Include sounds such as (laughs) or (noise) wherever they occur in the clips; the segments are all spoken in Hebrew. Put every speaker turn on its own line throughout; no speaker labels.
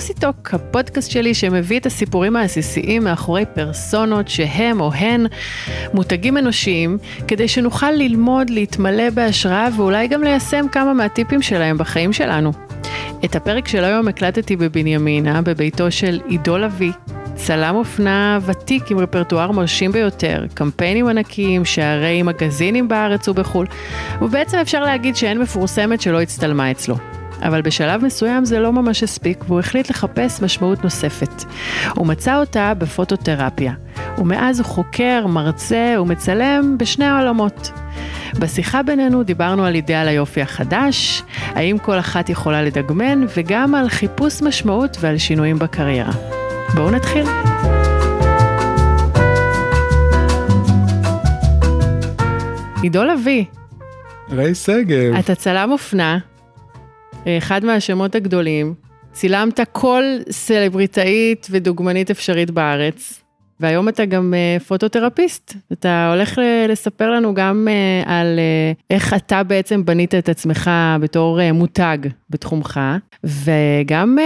לוסי טוק, הפודקאסט שלי שמביא את הסיפורים העסיסיים מאחורי פרסונות שהם או הן מותגים אנושיים, כדי שנוכל ללמוד, להתמלא בהשראה ואולי גם ליישם כמה מהטיפים שלהם בחיים שלנו. את הפרק של היום הקלטתי בבנימינה, בביתו של עידו לביא, צלם אופנה ותיק עם רפרטואר מרשים ביותר, קמפיינים ענקיים, שערי מגזינים בארץ ובחו"ל, ובעצם אפשר להגיד שאין מפורסמת שלא הצטלמה אצלו. אבל בשלב מסוים זה לא ממש הספיק, והוא החליט לחפש משמעות נוספת. הוא מצא אותה בפוטותרפיה, ומאז הוא חוקר, מרצה ומצלם בשני העולמות. בשיחה בינינו דיברנו על אידאל היופי החדש, האם כל אחת יכולה לדגמן, וגם על חיפוש משמעות ועל שינויים בקריירה. בואו נתחיל. עידו לביא.
ריי שגב.
אתה צלם אופנה, אחד מהשמות הגדולים, צילמת כל סלבריטאית ודוגמנית אפשרית בארץ, והיום אתה גם uh, פוטותרפיסט. אתה הולך לספר לנו גם uh, על uh, איך אתה בעצם בנית את עצמך בתור מותג בתחומך, וגם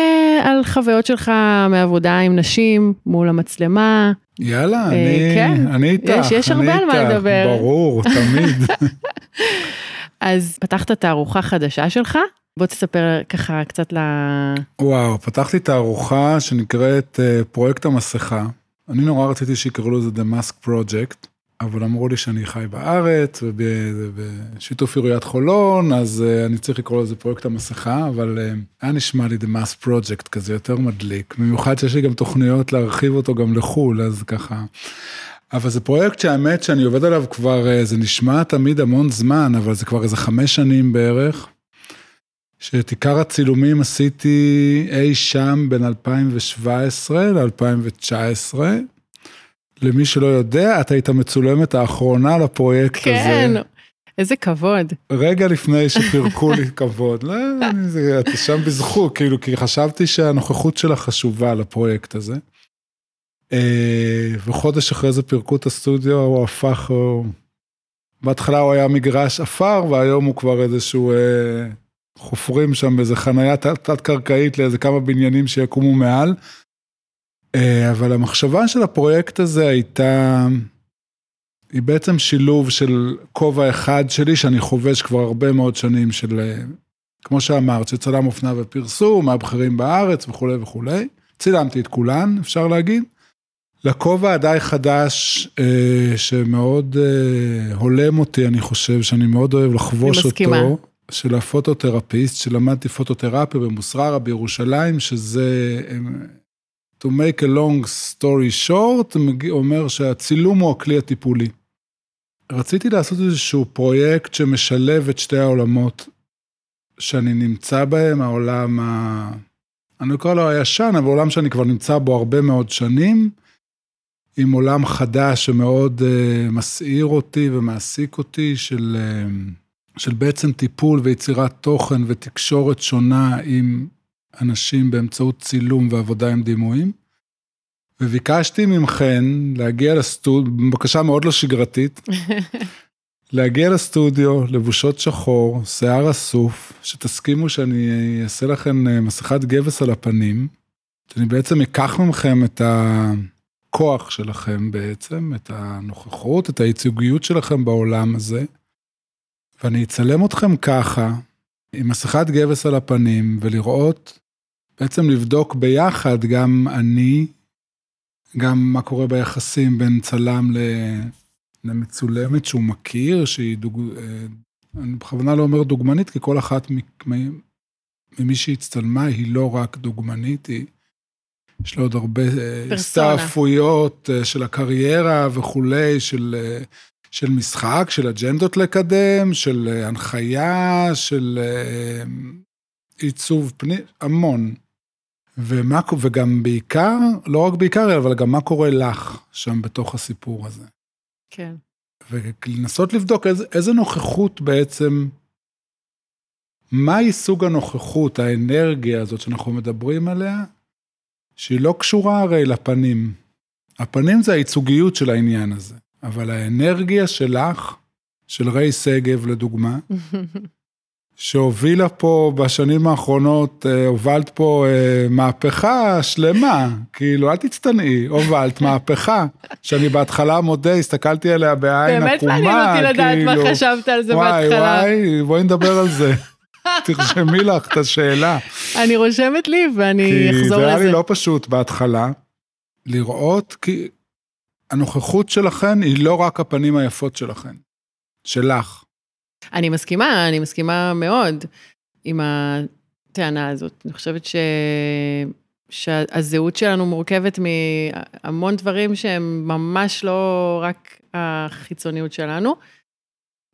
על חוויות שלך מעבודה עם נשים מול המצלמה.
יאללה, uh, אני, כן, אני איתך,
יש, יש הרבה על מה לדבר.
ברור, תמיד. (laughs)
אז פתחת תערוכה חדשה שלך, בוא תספר ככה קצת ל...
וואו, פתחתי תערוכה שנקראת uh, פרויקט המסכה. אני נורא רציתי שיקראו לזה The Mask Project, אבל אמרו לי שאני חי בארץ ובשיתוף עיריית חולון, אז uh, אני צריך לקרוא לזה פרויקט המסכה, אבל uh, היה נשמע לי The Mask Project כזה יותר מדליק, במיוחד שיש לי גם תוכניות להרחיב אותו גם לחו"ל, אז ככה. אבל זה פרויקט שהאמת שאני עובד עליו כבר, זה נשמע תמיד המון זמן, אבל זה כבר איזה חמש שנים בערך. שאת עיקר הצילומים עשיתי אי שם בין 2017 ל-2019. למי שלא יודע, את היית מצולמת האחרונה לפרויקט
כן,
הזה.
כן, איזה כבוד.
רגע לפני שפירקו (laughs) לי כבוד. לא, את שם בזכות, כאילו, כי חשבתי שהנוכחות שלך חשובה לפרויקט הזה. אה, וחודש אחרי זה פירקו את הסטודיו, הוא הפך. בהתחלה הוא היה מגרש עפר, והיום הוא כבר איזשהו... אה, חופרים שם באיזה חנייה תת-קרקעית לאיזה כמה בניינים שיקומו מעל. אה, אבל המחשבה של הפרויקט הזה הייתה, היא בעצם שילוב של כובע אחד שלי, שאני חובש כבר הרבה מאוד שנים של, אה, כמו שאמרת, שצלם אופנה ופרסום, מהבכירים בארץ וכולי וכולי. צילמתי את כולן, אפשר להגיד. לכובע הדי חדש, אה, שמאוד הולם אותי, אני חושב, שאני מאוד אוהב לחבוש אותו. אני מסכימה. של הפוטותרפיסט, שלמדתי פוטותרפיה במוסררה בירושלים, שזה, to make a long story short, אומר שהצילום הוא הכלי הטיפולי. רציתי לעשות איזשהו פרויקט שמשלב את שתי העולמות שאני נמצא בהם, העולם ה... אני קורא לו הישן, אבל עולם שאני כבר נמצא בו הרבה מאוד שנים, עם עולם חדש שמאוד uh, מסעיר אותי ומעסיק אותי, של... Uh, של בעצם טיפול ויצירת תוכן ותקשורת שונה עם אנשים באמצעות צילום ועבודה עם דימויים. וביקשתי ממכן להגיע לסטודיו, בבקשה מאוד לא שגרתית, (laughs) להגיע לסטודיו, לבושות שחור, שיער אסוף, שתסכימו שאני אעשה לכם אה, מסכת גבס על הפנים, שאני בעצם אקח ממכם את הכוח שלכם בעצם, את הנוכחות, את הייצוגיות שלכם בעולם הזה. ואני אצלם אתכם ככה, עם מסכת גבס על הפנים, ולראות, בעצם לבדוק ביחד גם אני, גם מה קורה ביחסים בין צלם למצולמת שהוא מכיר, שהיא דוג... אה, אני בכוונה לא אומר דוגמנית, כי כל אחת ממי שהצטלמה היא לא רק דוגמנית, היא... יש לה עוד הרבה אה, הסתעפויות אה, של הקריירה וכולי, של של משחק, של אג'נדות לקדם, של אה, הנחיה, של אה, עיצוב פנים, המון. ומה, וגם בעיקר, לא רק בעיקר, אבל גם מה קורה לך שם בתוך הסיפור הזה.
כן.
ולנסות לבדוק איזה, איזה נוכחות בעצם, מהי סוג הנוכחות, האנרגיה הזאת שאנחנו מדברים עליה, שהיא לא קשורה הרי לפנים. הפנים זה הייצוגיות של העניין הזה. אבל האנרגיה שלך, של ריי שגב לדוגמה, (laughs) שהובילה פה בשנים האחרונות, אה, הובלת פה אה, מהפכה שלמה, כאילו, אל תצטנעי, הובלת מהפכה, שאני בהתחלה מודה, הסתכלתי עליה בעין
באמת
עקומה,
מעניין אותי לדעת מה
כאילו,
חשבת על זה
וואי,
בהתחלה.
וואי, בואי נדבר על זה. (laughs) תרשמי לך את השאלה.
אני רושמת לי ואני
כי
אחזור
זה היה לי
לזה.
לא פשוט בהתחלה, לראות כי הנוכחות שלכן היא לא רק הפנים היפות שלכן, שלך.
אני מסכימה, אני מסכימה מאוד עם הטענה הזאת. אני חושבת ש... שהזהות שלנו מורכבת מהמון דברים שהם ממש לא רק החיצוניות שלנו.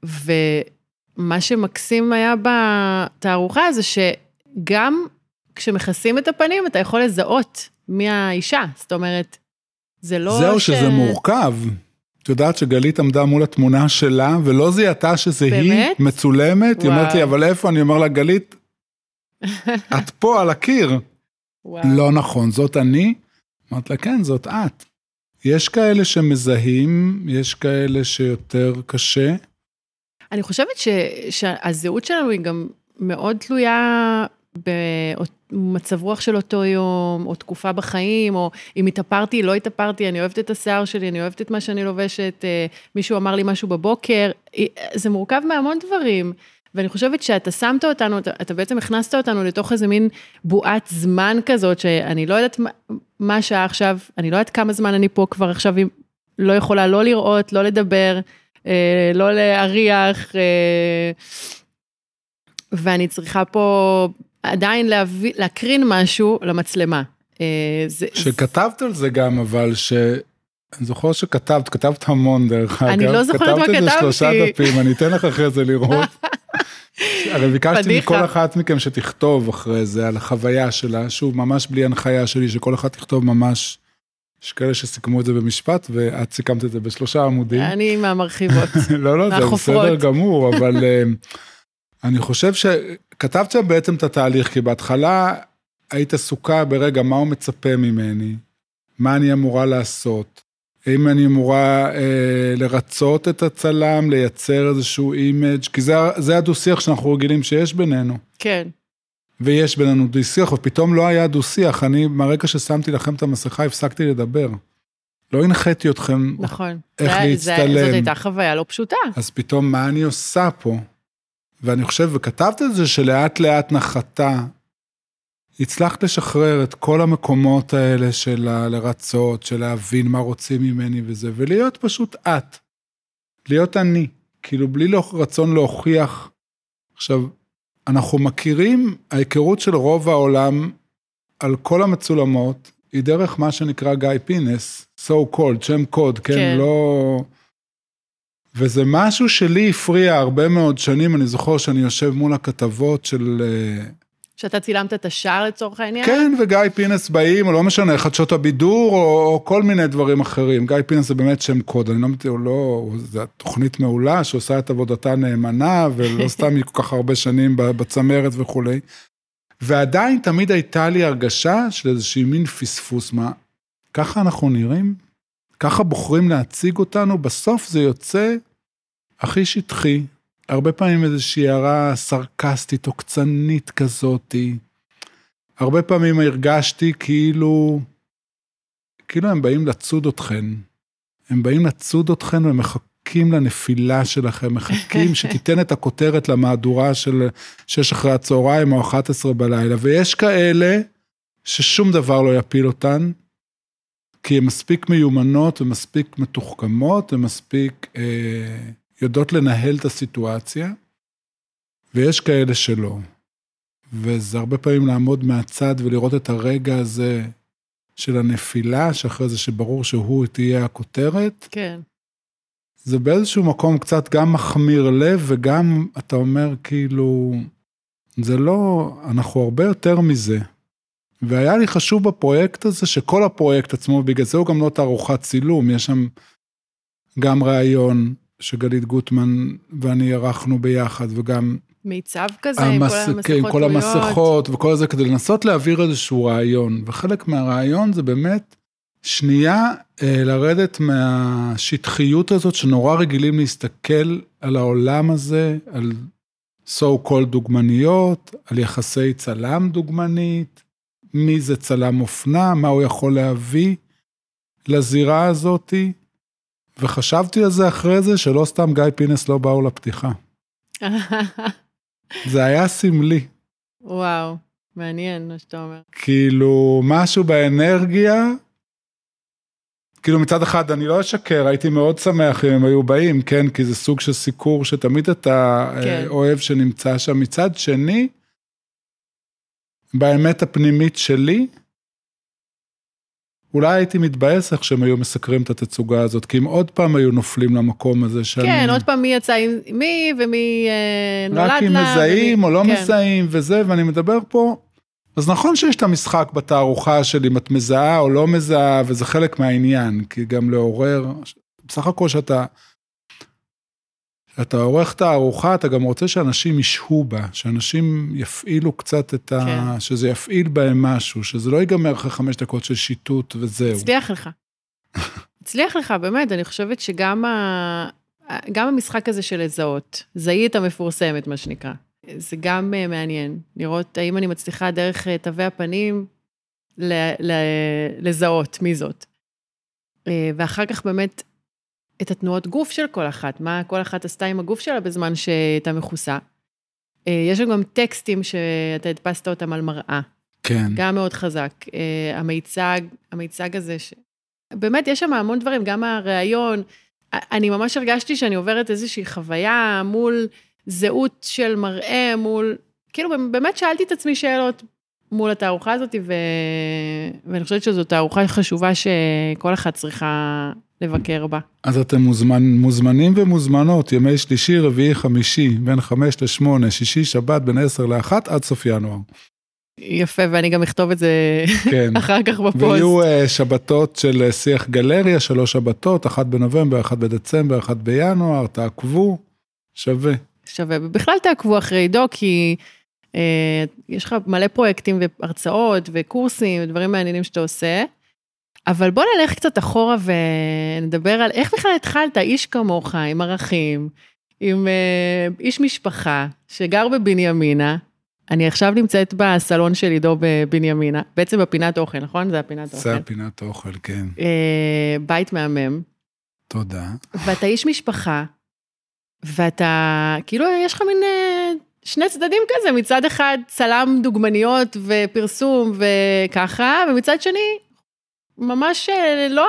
ומה שמקסים היה בתערוכה זה שגם כשמכסים את הפנים אתה יכול לזהות מי האישה. זאת אומרת, זה לא
זהו
ש...
שזה מורכב. את יודעת שגלית עמדה מול התמונה שלה, ולא זיהתה שזה היא
באמת?
מצולמת, היא אומרת לי,
וואו.
אבל איפה? אני אומר לה, גלית, (laughs) את פה על הקיר.
וואו.
לא נכון, זאת אני? אמרת לה, כן, זאת את. יש כאלה שמזהים, יש כאלה שיותר קשה.
אני חושבת ש, שהזהות שלנו היא גם מאוד תלויה במצב רוח של אותו יום, או תקופה בחיים, או אם התאפרתי, לא התאפרתי, אני אוהבת את השיער שלי, אני אוהבת את מה שאני לובשת, אה, מישהו אמר לי משהו בבוקר, אה, זה מורכב מהמון דברים. ואני חושבת שאתה שמת אותנו, אתה, אתה בעצם הכנסת אותנו לתוך איזה מין בועת זמן כזאת, שאני לא יודעת מה, השעה עכשיו, אני לא יודעת כמה זמן אני פה כבר עכשיו, אם לא יכולה לא לראות, לא לדבר, אה, לא להריח, אה, ואני צריכה פה עדיין להביא, להקרין משהו למצלמה. אה, זה,
שכתבת על זה גם, אבל ש... אני זוכר שכתבת, כתבת המון דרך אגב.
אני לא זוכרת מה
כתבת איזה
כתבתי.
שלושה דפים, אני אתן לך אחרי זה לראות. (laughs) הרי ביקשתי. מכל אחת מכם שתכתוב אחרי זה על החוויה שלה, שוב, ממש בלי הנחיה שלי, שכל אחד תכתוב ממש, יש כאלה שסיכמו את זה במשפט, ואת סיכמת את זה בשלושה עמודים.
אני מהמרחיבות. (laughs)
לא, לא, זה
מהחופרות.
בסדר גמור, אבל (laughs) אה, אני חושב שכתבת שם בעצם את התהליך, כי בהתחלה היית עסוקה ברגע, מה הוא מצפה ממני? מה אני אמורה לעשות? האם אני אמורה אה, לרצות את הצלם, לייצר איזשהו image? כי זה, זה הדו-שיח שאנחנו רגילים שיש בינינו.
כן,
ויש בינינו דו-שיח, ופתאום לא היה דו-שיח. אני, מהרגע ששמתי לכם את המסכה, הפסקתי לדבר. לא הנחיתי אתכם
נכון.
איך
זה-
להצטלם.
זאת הייתה חוויה לא פשוטה.
אז פתאום מה אני עושה פה? ואני חושב, וכתבת את זה שלאט לאט נחתה, הצלחת לשחרר את כל המקומות האלה של לרצות, של להבין מה רוצים ממני וזה, ולהיות פשוט את. להיות אני. כאילו, בלי לא- רצון להוכיח. עכשיו, אנחנו מכירים, ההיכרות של רוב העולם על כל המצולמות, היא דרך מה שנקרא גיא פינס, so called, שם קוד, כן,
כן.
לא... וזה משהו שלי הפריע הרבה מאוד שנים, אני זוכר שאני יושב מול הכתבות של... אה,
שאתה צילמת את השער לצורך העניין?
כן, וגיא פינס באים, או לא משנה, חדשות הבידור, או, או כל מיני דברים אחרים. גיא פינס זה באמת שם קוד, אני לא מתאר, הוא לא, זו תוכנית מעולה שעושה את עבודתה נאמנה, ולא (laughs) סתם היא כל כך הרבה שנים בצמרת וכולי. ועדיין תמיד הייתה לי הרגשה של איזושהי מין פספוס, מה, ככה אנחנו נראים? ככה בוחרים להציג אותנו? בסוף זה יוצא הכי שטחי, הרבה פעמים איזושהי הערה סרקסטית, עוקצנית כזאתי. הרבה פעמים הרגשתי כאילו, כאילו הם באים לצוד אתכן. הם באים לצוד אתכן ומחכים לנפילה שלכם, מחכים (laughs) שתיתן את הכותרת למהדורה של שש אחרי הצהריים או 11 בלילה. ויש כאלה ששום דבר לא יפיל אותן, כי הן מספיק מיומנות ומספיק מתוחכמות ומספיק אה, יודעות לנהל את הסיטואציה, ויש כאלה שלא. וזה הרבה פעמים לעמוד מהצד ולראות את הרגע הזה של הנפילה, שאחרי זה שברור שהוא תהיה הכותרת,
כן.
זה באיזשהו מקום קצת גם מחמיר לב, וגם אתה אומר כאילו, זה לא, אנחנו הרבה יותר מזה. והיה לי חשוב בפרויקט הזה, שכל הפרויקט עצמו, בגלל זה הוא גם לא תערוכת צילום, יש שם גם ראיון שגלית גוטמן ואני ערכנו ביחד, וגם
מיצב כזה עם כל
המס-
המסכות
כן, כל
טרויות.
המסכות וכל זה, כדי לנסות להעביר איזשהו רעיון. וחלק מהרעיון זה באמת שנייה אה, לרדת מהשטחיות הזאת, שנורא רגילים להסתכל על העולם הזה, על so called דוגמניות, על יחסי צלם דוגמנית, מי זה צלם אופנה, מה הוא יכול להביא לזירה הזאתי, וחשבתי על זה אחרי זה, שלא סתם גיא פינס לא באו לפתיחה. (laughs) זה היה סמלי.
וואו, מעניין מה שאתה אומר.
כאילו, משהו באנרגיה, כאילו מצד אחד, אני לא אשקר, הייתי מאוד שמח אם הם היו באים, כן? כי זה סוג של סיקור שתמיד אתה אה,
כן.
אוהב שנמצא שם. מצד שני, באמת הפנימית שלי, אולי הייתי מתבאס איך שהם היו מסקרים את התצוגה הזאת, כי אם עוד פעם היו נופלים למקום הזה שאני...
כן, עוד פעם מי יצא עם מי ומי אה, נולד לה.
רק אם מזהים
ומי-
או לא
כן.
מזהים וזה, ואני מדבר פה, אז נכון שיש את המשחק בתערוכה של אם את מזהה או לא מזהה, וזה חלק מהעניין, כי גם לעורר, בסך הכל שאתה, כשאתה עורך תערוכה, אתה גם רוצה שאנשים ישהו בה, שאנשים יפעילו קצת את ה...
כן.
שזה יפעיל בהם משהו, שזה לא ייגמר אחרי חמש דקות של שיטוט וזהו.
הצליח לך. (laughs) הצליח לך, באמת, אני חושבת שגם ה... גם המשחק הזה של לזהות, זהי את המפורסמת, מה שנקרא. זה גם אה, מעניין, לראות האם אני מצליחה דרך אה, תווי הפנים ל- ל- לזהות מי זאת. אה, ואחר כך באמת את התנועות גוף של כל אחת, מה כל אחת עשתה עם הגוף שלה בזמן שהייתה מכוסה. אה, יש גם טקסטים שאתה הדפסת אותם על מראה.
כן.
גם מאוד חזק. אה, המיצג, המיצג הזה, ש... באמת, יש שם המון דברים, גם הריאיון. אני ממש הרגשתי שאני עוברת איזושהי חוויה מול זהות של מראה, מול... כאילו, באמת שאלתי את עצמי שאלות מול התערוכה הזאת, ו... ואני חושבת שזו תערוכה חשובה שכל אחת צריכה לבקר בה.
אז אתם מוזמנ, מוזמנים ומוזמנות, ימי שלישי, רביעי, חמישי, בין חמש לשמונה, שישי, שבת, בין עשר לאחת, עד סוף ינואר.
יפה, ואני גם אכתוב את זה
כן. (laughs)
אחר כך בפוסט.
ויהיו uh, שבתות של uh, שיח גלריה, שלוש שבתות, אחת בנובמבר, אחת בדצמבר, אחת בינואר, תעקבו, שווה.
שווה. ובכלל תעקבו אחרי עידו, כי אה, יש לך מלא פרויקטים והרצאות וקורסים ודברים מעניינים שאתה עושה. אבל בוא נלך קצת אחורה ונדבר על איך בכלל התחלת, איש כמוך, עם ערכים, עם אה, איש משפחה שגר בבנימינה. אני עכשיו נמצאת בסלון של עידו בבנימינה, בעצם בפינת אוכל, נכון? זה הפינת
זה
אוכל.
הפינת אוכל, כן.
אה, בית מהמם.
תודה.
ואתה איש משפחה, ואתה, כאילו, יש לך מין אה, שני צדדים כזה, מצד אחד צלם דוגמניות ופרסום וככה, ומצד שני, ממש אה, לא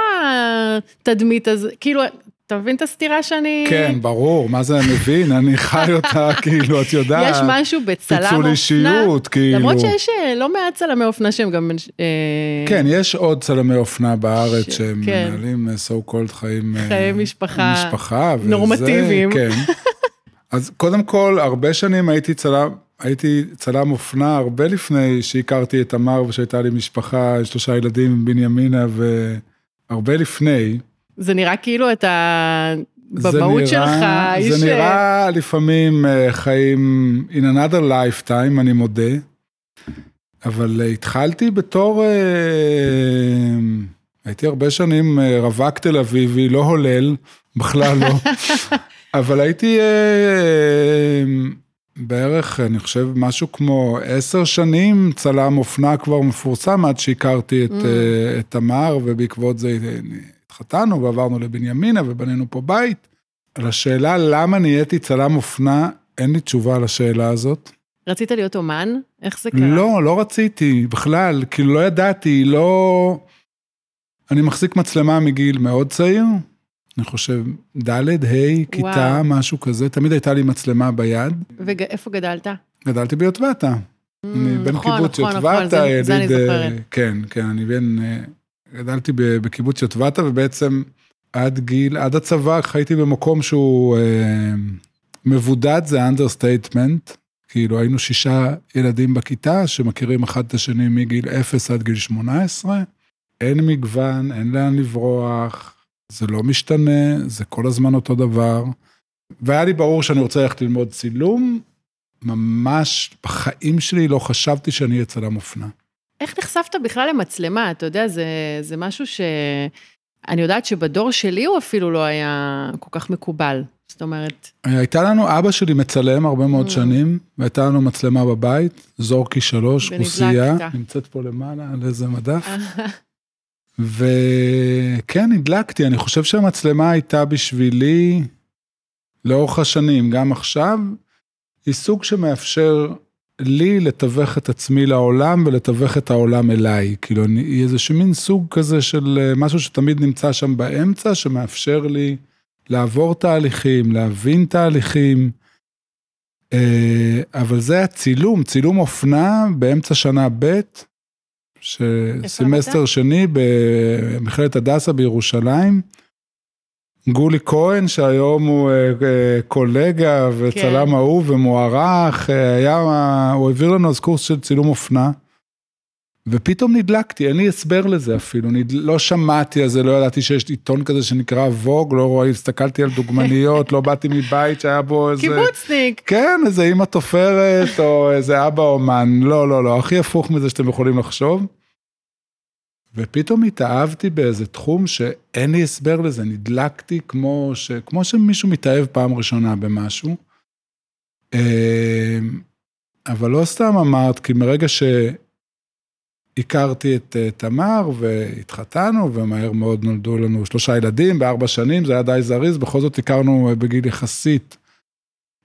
התדמית הזו, כאילו, אתה מבין את הסתירה שאני...
כן, ברור, מה זה אני מבין? (laughs) אני חי אותה, כאילו, את יודעת.
יש משהו בצלם
פיצול
אופנה,
אישיות, כאילו.
למרות שיש אה, לא מעט צלמי אופנה שהם גם... אה,
כן, יש עוד צלמי אופנה בארץ
ש-
שהם
כן.
מנהלים so called חיים...
חיי משפחה
משפחה. וזה,
נורמטיביים.
כן. (laughs) אז קודם כל, הרבה שנים הייתי צלם, הייתי צלם אופנה הרבה לפני שהכרתי את תמר ושהייתה לי משפחה, שלושה ילדים, בנימינה, והרבה לפני.
זה נראה כאילו אתה...
זה
במהות שלך, איש...
זה
אה,
נראה לפעמים אה, חיים in another lifetime, אני מודה. אבל אה, התחלתי בתור, אה, הייתי הרבה שנים רווק תל אביבי, לא הולל, בכלל לא. (laughs) אבל הייתי בערך, אני חושב, משהו כמו עשר שנים צלם אופנה כבר מפורסם, עד שהכרתי את,
Mm.
אה, את תמר, ובעקבות זה התחתנו ועברנו לבנימינה ובנינו פה בית. על השאלה למה נהייתי צלם אופנה, אין לי תשובה על השאלה הזאת.
רצית להיות אומן? איך זה קרה?
לא, לא רציתי בכלל, כאילו לא ידעתי, לא... אני מחזיק מצלמה מגיל מאוד צעיר, אני חושב ד', ה', כיתה,
וואו.
משהו כזה, תמיד הייתה לי מצלמה ביד.
ואיפה גדלת?
גדלתי ביוטבתה. אני בן
נכון,
קיבוץ
נכון, נכון,
יוטבתה,
זה- זה אני
יליד,
זוכרת.
כן, כן, אני בן, אה, גדלתי בקיבוץ יוטבתה, ובעצם עד גיל, עד הצבא חייתי במקום שהוא אה, מבודד, זה understatement. כאילו היינו שישה ילדים בכיתה שמכירים אחד את השני מגיל 0 עד גיל 18. אין מגוון, אין לאן לברוח, זה לא משתנה, זה כל הזמן אותו דבר. והיה לי ברור שאני רוצה ללכת ללמוד צילום, ממש בחיים שלי לא חשבתי שאני אהיה צלם אופנה.
איך נחשפת בכלל למצלמה? אתה יודע, זה, זה משהו ש... אני יודעת שבדור שלי הוא אפילו לא היה כל כך מקובל. זאת אומרת...
הייתה לנו, אבא שלי מצלם הרבה מאוד
Mm.
שנים, והייתה לנו מצלמה בבית, זורקי שלוש. רוסייה, נמצאת פה למעלה על איזה מדף. (laughs) וכן, הדלקתי, אני חושב שהמצלמה הייתה בשבילי לאורך השנים, גם עכשיו, היא סוג שמאפשר לי לתווך את עצמי לעולם ולתווך את העולם אליי. כאילו, היא איזשהו מין סוג כזה של אה, משהו שתמיד נמצא שם באמצע, שמאפשר לי לעבור תהליכים, להבין תהליכים. אה, אבל זה הצילום, צילום אופנה באמצע שנה ב', שסמסטר שני במכללת הדסה בירושלים. גולי כהן, שהיום הוא אה, אה, קולגה וצלם
כן.
אהוב ומוערך, אה, היה, הוא העביר לנו אז קורס של צילום אופנה. ופתאום נדלקתי, אין לי הסבר לזה אפילו, נד... לא שמעתי על זה, לא ידעתי שיש עיתון כזה שנקרא ווג, לא רואה, הסתכלתי על דוגמניות, לא באתי מבית שהיה בו איזה...
קיבוצניק.
כן, איזה אימא תופרת או איזה אבא אומן, לא, לא, לא, הכי הפוך מזה שאתם יכולים לחשוב. ופתאום התאהבתי באיזה תחום שאין לי הסבר לזה, נדלקתי כמו, ש... כמו שמישהו מתאהב פעם ראשונה במשהו. אה, אבל לא סתם אמרת, כי מרגע שהכרתי את אה, תמר והתחתנו, ומהר מאוד נולדו לנו שלושה ילדים בארבע שנים, זה היה די זריז, בכל זאת הכרנו אה, בגיל יחסית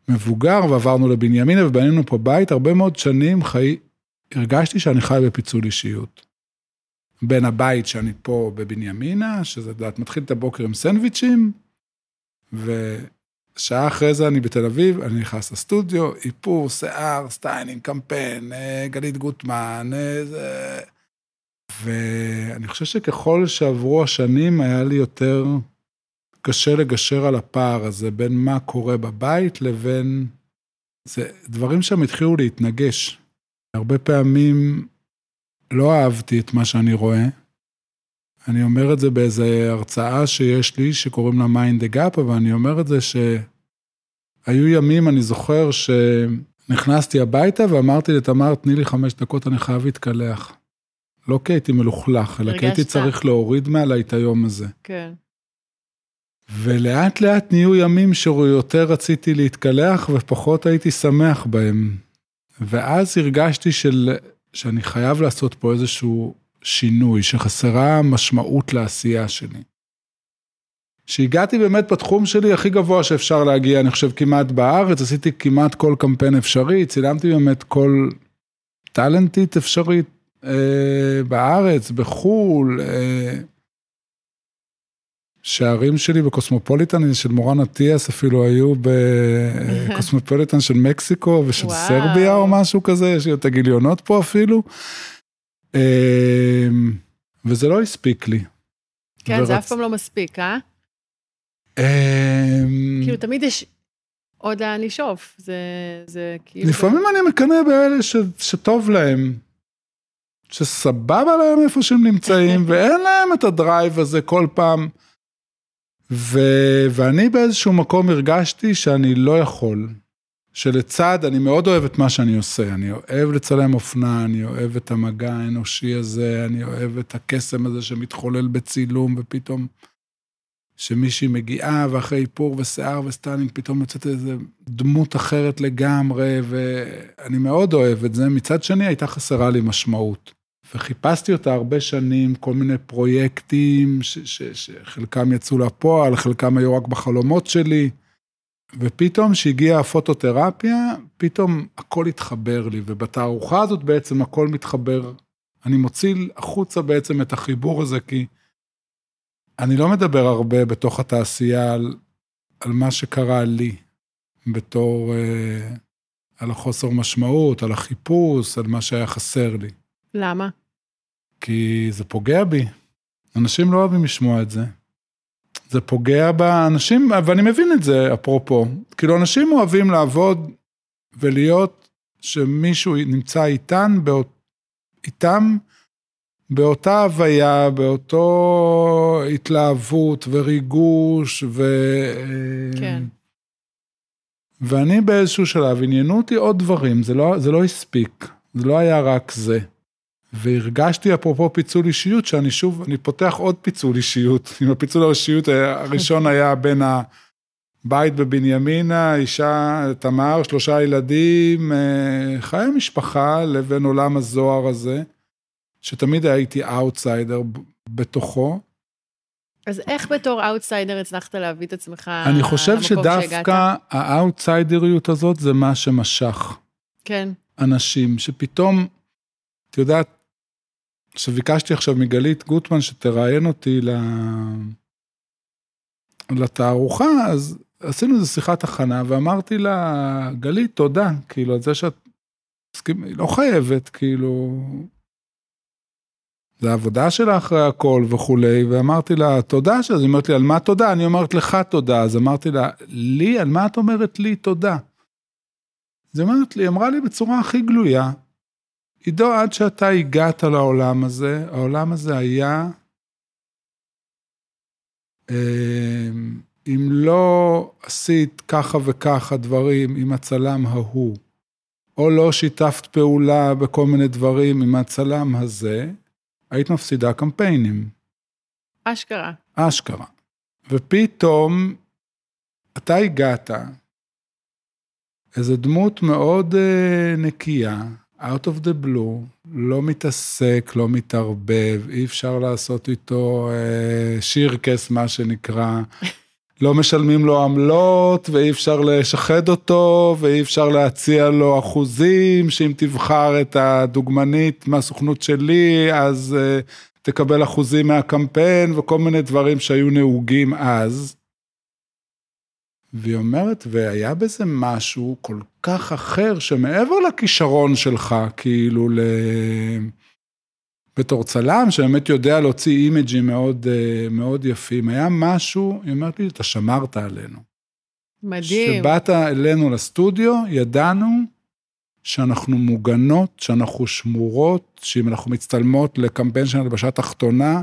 מבוגר, ועברנו לבנימינה ובנינו פה בית, הרבה מאוד שנים חי... הרגשתי שאני חי בפיצול אישיות. בין הבית שאני פה בבנימינה, שזה, את מתחיל את הבוקר עם סנדוויצ'ים, ושעה אחרי זה אני בתל אביב, אני נכנס לסטודיו, איפור, שיער, styling, קמפיין, אה, גלית גוטמן, אה, זה... ואני חושב שככל שעברו השנים, היה לי יותר קשה לגשר על הפער הזה בין מה קורה בבית לבין... זה דברים שם התחילו להתנגש. הרבה פעמים לא אהבתי את מה שאני רואה. אני אומר את זה באיזו הרצאה שיש לי, שקוראים לה Mind the Gap, אבל אני אומר את זה שהיו ימים, אני זוכר, שנכנסתי הביתה ואמרתי לתמר, תני לי חמש דקות, אני חייב להתקלח. לא כי הייתי מלוכלך, אלא כי הייתי. צריך להוריד מעליי את היום הזה.
כן.
ולאט לאט נהיו ימים שיותר רציתי להתקלח ופחות הייתי שמח בהם. ואז הרגשתי של, שאני חייב לעשות פה איזשהו שינוי, שחסרה משמעות לעשייה שלי. שהגעתי באמת בתחום שלי הכי גבוה שאפשר להגיע, אני חושב כמעט בארץ, עשיתי כמעט כל קמפיין אפשרי, צילמתי באמת כל טאלנטית אפשרית אה, בארץ, בחו"ל. אה, שערים שלי בקוסמופוליטן של מורן אטיאס אפילו היו בקוסמופוליטן (laughs) של מקסיקו ושל
וואו.
סרביה או משהו כזה, יש לי את הגיליונות פה אפילו. אמ, וזה לא הספיק לי.
כן, זה
ורצ-
אף פעם לא מספיק, אה?
אמ,
כאילו, תמיד יש עוד לאן לשאוף. זה, זה כאילו...
לפעמים אני מקנא באלה ש, שטוב להם, שסבבה להם איפה שהם נמצאים, (laughs) ואין להם את ה drive הזה כל פעם. ו, ואני באיזשהו מקום הרגשתי שאני לא יכול. שלצד, אני מאוד אוהב את מה שאני עושה, אני אוהב לצלם אופנה, אני אוהב את המגע האנושי הזה, אני אוהב את הקסם הזה שמתחולל בצילום, ופתאום שמישהי מגיעה, ואחרי איפור ושיער ו styling, פתאום יוצאת איזה דמות אחרת לגמרי, ואני מאוד אוהב את זה. מצד שני, הייתה חסרה לי משמעות. וחיפשתי אותה הרבה שנים, כל מיני פרויקטים, שחלקם יצאו לפועל, חלקם היו רק בחלומות שלי. ופתאום שהגיעה הפוטותרפיה, פתאום הכל התחבר לי, ובתערוכה הזאת בעצם הכל מתחבר. אני מוציא החוצה בעצם את החיבור הזה, כי אני לא מדבר הרבה בתוך התעשייה על, על מה שקרה לי, בתור, אה, על החוסר משמעות, על החיפוש, על מה שהיה חסר לי.
למה?
כי זה פוגע בי. אנשים לא אוהבים לשמוע את זה. זה פוגע באנשים, ואני מבין את זה, אפרופו. כאילו, אנשים אוהבים לעבוד ולהיות שמישהו נמצא איתן, באות, איתם, באותה הוויה, באותו התלהבות וריגוש, ו...
כן.
ואני באיזשהו שלב, עניינו אותי עוד דברים, זה לא, זה לא הספיק, זה לא היה רק זה. והרגשתי, אפרופו פיצול אישיות, שאני שוב, אני פותח עוד פיצול אישיות. (laughs) אם הפיצול האישיות הראשון היה בין הבית בבנימינה, אישה, תמר, שלושה ילדים, אה, חיי משפחה, לבין עולם הזוהר הזה, שתמיד הייתי אאוטסיידר בתוכו.
אז איך בתור אאוטסיידר הצלחת להביא את עצמך
אני חושב שדווקא האאוטסיידריות הזאת זה מה שמשך.
כן.
אנשים שפתאום, את יודעת, כשביקשתי עכשיו מגלית גוטמן שתראיין אותי לתערוכה, אז עשינו איזו שיחת הכנה ואמרתי לה, גלית, תודה, כאילו, על זה שאת... היא לא חייבת, כאילו, זה העבודה שלה אחרי הכל וכולי, ואמרתי לה, תודה, אז היא אומרת לי, על מה תודה? אני אומרת לך תודה, אז אמרתי לה, לי, על מה את אומרת לי תודה? אז היא אומרת לי, אמרה לי בצורה הכי גלויה, עידו, עד שאתה הגעת לעולם הזה, העולם הזה היה, אמ, אם לא עשית ככה וככה דברים עם הצלם ההוא, או לא שיתפת פעולה בכל מיני דברים עם הצלם הזה, היית מפסידה קמפיינים.
אשכרה.
אשכרה. ופתאום אתה הגעת, איזו דמות מאוד uh, נקייה, out of the blue, לא מתעסק, לא מתערבב, אי אפשר לעשות איתו uh, שירקס, מה שנקרא. (laughs) לא משלמים לו עמלות, ואי אפשר לשחד אותו, ואי אפשר להציע לו אחוזים, שאם תבחר את הדוגמנית מהסוכנות שלי, אז uh, תקבל אחוזים מהקמפיין, וכל מיני דברים שהיו נהוגים אז. והיא אומרת, והיה בזה משהו כל כך אחר, שמעבר לכישרון שלך, כאילו, ל... בתור צלם, שבאמת יודע להוציא אימג'ים מאוד, אה, מאוד יפים, היה משהו, היא אומרת לי, אתה שמרת עלינו.
מדהים.
שבאת אלינו לסטודיו, ידענו שאנחנו מוגנות, שאנחנו שמורות, שאם אנחנו מצטלמות לקמפיין של הלבשה תחתונה,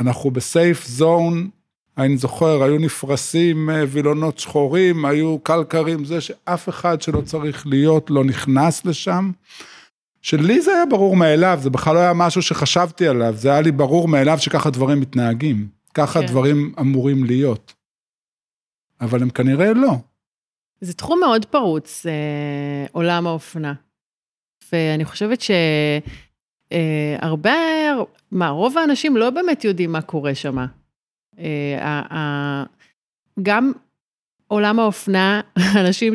אנחנו בסייף זון, אני זוכר, היו נפרסים אה, וילונות שחורים, היו קלקרים, זה שאף אחד שלא צריך להיות לא נכנס לשם. שלי זה היה ברור מאליו, זה בכלל לא היה משהו שחשבתי עליו, זה היה לי ברור מאליו שככה דברים מתנהגים, ככה כן. דברים אמורים להיות. אבל הם כנראה לא.
זה תחום מאוד פרוץ, אה, עולם האופנה. ואני חושבת שהרבה, אה, מה, רוב האנשים לא באמת יודעים מה קורה שם. אה, גם עולם האופנה, (laughs) אנשים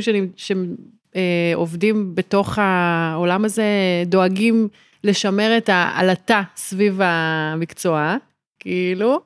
שעובדים בתוך העולם הזה דואגים לשמר את העלטה סביב המקצוע, כאילו,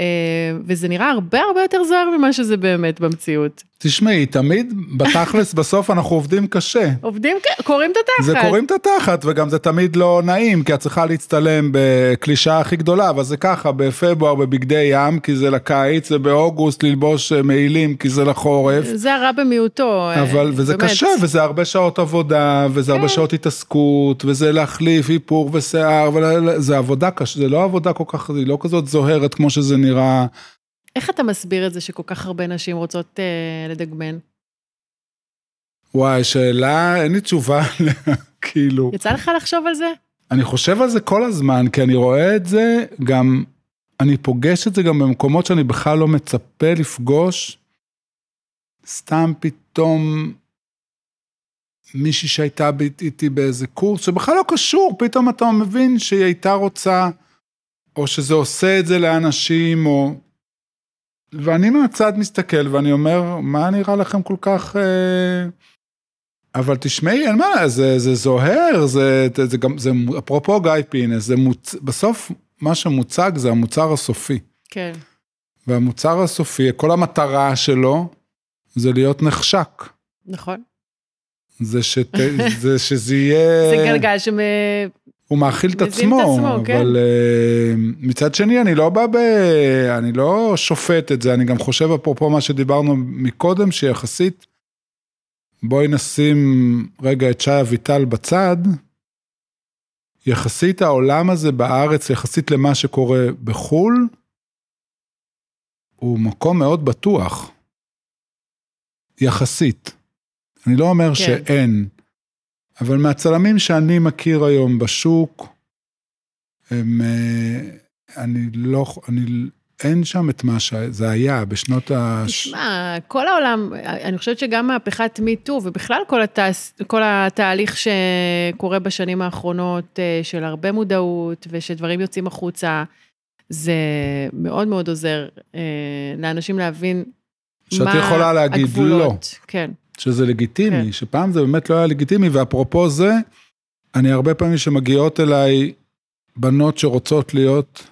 אה, וזה נראה הרבה הרבה יותר זוהר ממה שזה באמת במציאות.
תשמעי, תמיד בתכלס (laughs) בסוף אנחנו עובדים קשה.
עובדים, קוראים את התחת.
זה קוראים את התחת, וגם זה תמיד לא נעים, כי את צריכה להצטלם בקלישה הכי גדולה, אבל זה ככה, בפברואר בבגדי ים, כי זה לקיץ, ובאוגוסט ללבוש אה, מעילים, כי זה לחורף.
זה הרע במיעוטו,
אה, אבל, וזה באמת. קשה, וזה הרבה שעות עבודה, וזה כן. הרבה שעות התעסקות, וזה להחליף איפור ושיער, וזה עבודה קשה, זה לא עבודה כל כך, היא לא כזאת זוהרת כמו שזה נראה.
איך אתה מסביר את זה שכל כך הרבה נשים רוצות אה, לדגמן?
וואי, שאלה, אין לי תשובה, (laughs) כאילו.
יצא לך לחשוב על זה?
אני חושב על זה כל הזמן, כי אני רואה את זה גם, אני פוגש את זה גם במקומות שאני בכלל לא מצפה לפגוש. סתם פתאום מישהי שהייתה איתי באיזה קורס, שבכלל לא קשור, פתאום אתה מבין שהיא הייתה רוצה, או שזה עושה את זה לאנשים, או... ואני מהצד מסתכל ואני אומר, מה נראה לכם כל כך... אה... אבל תשמעי, אין מה, זה, זה זוהר, זה, זה גם, זה, אפרופו גיא פינס, זה מוצ... בסוף מה שמוצג זה המוצר הסופי.
כן.
והמוצר הסופי, כל המטרה שלו זה להיות נחשק.
נכון.
זה, שת, (laughs) זה שזה יהיה...
זה גלגל שמ...
הוא מאכיל את עצמו, את עצמו כן. אבל כן. מצד שני אני לא בא ב... אני לא שופט את זה, אני גם חושב אפרופו מה שדיברנו מקודם, שיחסית, בואי נשים רגע את שי אביטל בצד, יחסית העולם הזה בארץ, יחסית למה שקורה בחו"ל, הוא מקום מאוד בטוח. יחסית. אני לא אומר כן. שאין. אבל מהצלמים שאני מכיר היום בשוק, הם, אה, אני לא, אני, אין שם את מה שזה היה בשנות ה...
תשמע, כל העולם, אני חושבת שגם מהפכת מיטו, ובכלל כל, התעש, כל התהליך שקורה בשנים האחרונות, אה, של הרבה מודעות, ושדברים יוצאים החוצה, זה מאוד מאוד עוזר אה, לאנשים להבין
שאת יכולה להגיד
הגבולות.
לא.
כן.
שזה לגיטימי,
כן.
שפעם זה באמת לא היה לגיטימי, ואפרופו זה, אני הרבה פעמים שמגיעות אליי בנות שרוצות להיות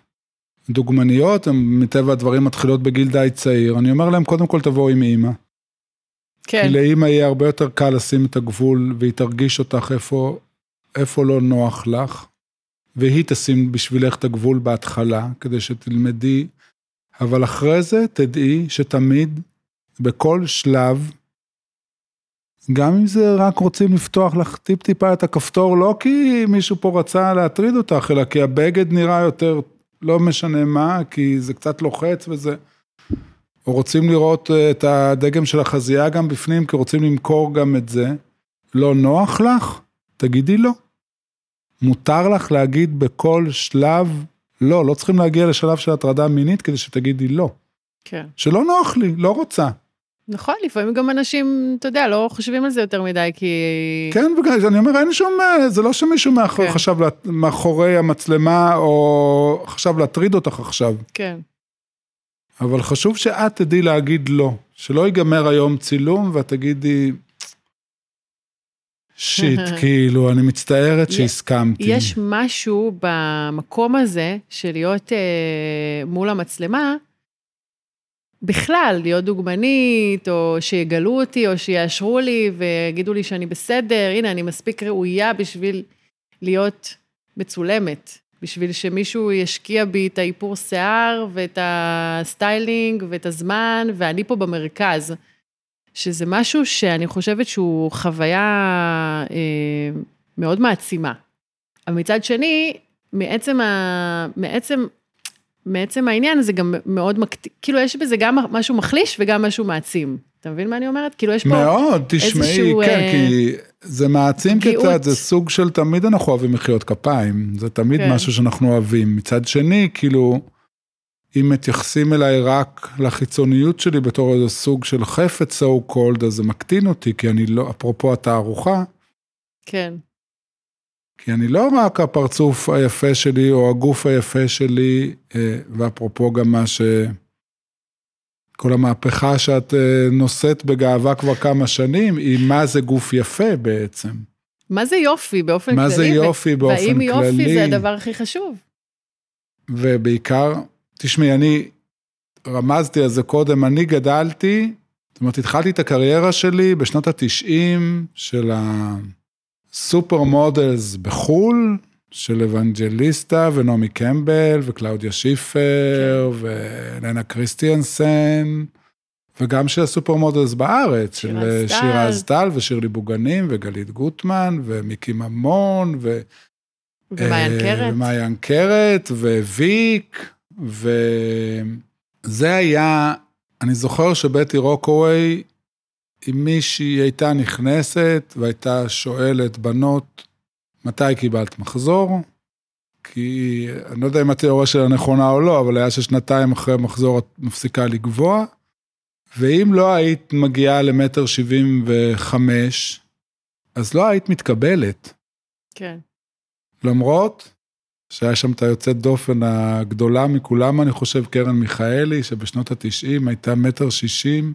דוגמניות, הן מטבע הדברים מתחילות בגיל די צעיר, אני אומר להם, קודם כל תבואו עם אימא.
כן.
כי לאימא יהיה הרבה יותר קל לשים את הגבול, והיא תרגיש אותך איפה, איפה לא נוח לך, והיא תשים בשבילך את הגבול בהתחלה, כדי שתלמדי, אבל אחרי זה תדעי שתמיד, בכל שלב, גם אם זה רק רוצים לפתוח לך טיפ-טיפה את הכפתור, לא כי מישהו פה רצה להטריד אותך, אלא כי הבגד נראה יותר, לא משנה מה, כי זה קצת לוחץ וזה. או רוצים לראות אה, את הדגם של החזייה גם בפנים, כי רוצים למכור גם את זה. לא נוח לך? תגידי לא. מותר לך להגיד בכל שלב לא, לא צריכים להגיע לשלב של הטרדה מינית כדי שתגידי לא.
כן.
שלא נוח לי, לא רוצה.
נכון, לפעמים גם אנשים, אתה יודע, לא חושבים על זה יותר מדי, כי...
כן, וגם, אני אומר, אין שום, אה, זה לא שמישהו מאחור,
כן.
חשב מאחורי המצלמה, או חשב להטריד אותך עכשיו.
כן.
אבל חשוב שאת תדעי להגיד לא. שלא ייגמר היום צילום ואת תגידי, שיט, (laughs) כאילו, אני מצטערת שהסכמתי.
יש משהו במקום הזה של להיות אה, מול המצלמה, בכלל, להיות דוגמנית, או שיגלו אותי, או שיאשרו לי ויגידו לי שאני בסדר, הנה, אני מספיק ראויה בשביל להיות מצולמת, בשביל שמישהו ישקיע בי את האיפור שיער, ואת ה styling, ואת הזמן, ואני פה במרכז. שזה משהו שאני חושבת שהוא חוויה אה, מאוד מעצימה. אבל מצד שני, מעצם, ה... מעצם, מעצם העניין זה גם מאוד מקטין, כאילו יש בזה גם משהו מחליש וגם משהו מעצים. אתה מבין מה אני אומרת? כאילו יש פה...
מאוד, תשמעי,
איזשהו,
כן,
אה,
כי זה מעצים
פגיעות.
קצת, זה סוג של תמיד אנחנו אוהבים מחיאות כפיים, זה תמיד
כן.
משהו שאנחנו אוהבים. מצד שני, כאילו, אם מתייחסים אליי רק לחיצוניות שלי בתור איזה סוג של חפץ so called, אז זה מקטין אותי, כי אני לא, אפרופו התערוכה,
כן,
כי אני לא רק הפרצוף היפה שלי או הגוף היפה שלי, אה, ואפרופו גם מה ש... כל המהפכה שאת אה, נושאת בגאווה כבר כמה שנים, היא מה זה גוף יפה בעצם.
מה זה יופי באופן
מה
כללי?
זה
ו-
יופי באופן
והאם
כללי.
יופי זה הדבר הכי חשוב?
ובעיקר, תשמעי, אני רמזתי על זה קודם, אני גדלתי, זאת אומרת, התחלתי את הקריירה שלי בשנות התשעים של ה supermodels בחו"ל, של אבנג'ליסטה ונעמי קמבל וקלאודיה שיפר והלנה קריסטיאנסן, וגם של ה supermodels בארץ, של
שירה
אזטל ושירלי בוגנים וגלית גוטמן ומיקי ממון ו...
ומעיין
אה,
קרת?
ומעיין קרת, וויק, וזה היה, אני זוכר שבטי רוקווי, אם מישהי הייתה נכנסת והייתה שואלת בנות, מתי קיבלת מחזור? כי אני לא יודע אם התיאוריה שלה נכונה או לא, אבל היה ששנתיים אחרי מחזור את מפסיקה לגבוה, ואם לא היית מגיעה למטר שבעים וחמש, אז לא היית מתקבלת.
כן.
למרות שהיה שם את היוצאת דופן הגדולה מכולם, אני חושב, קרן מיכאלי, שבשנות ה-90 הייתה מטר שישים,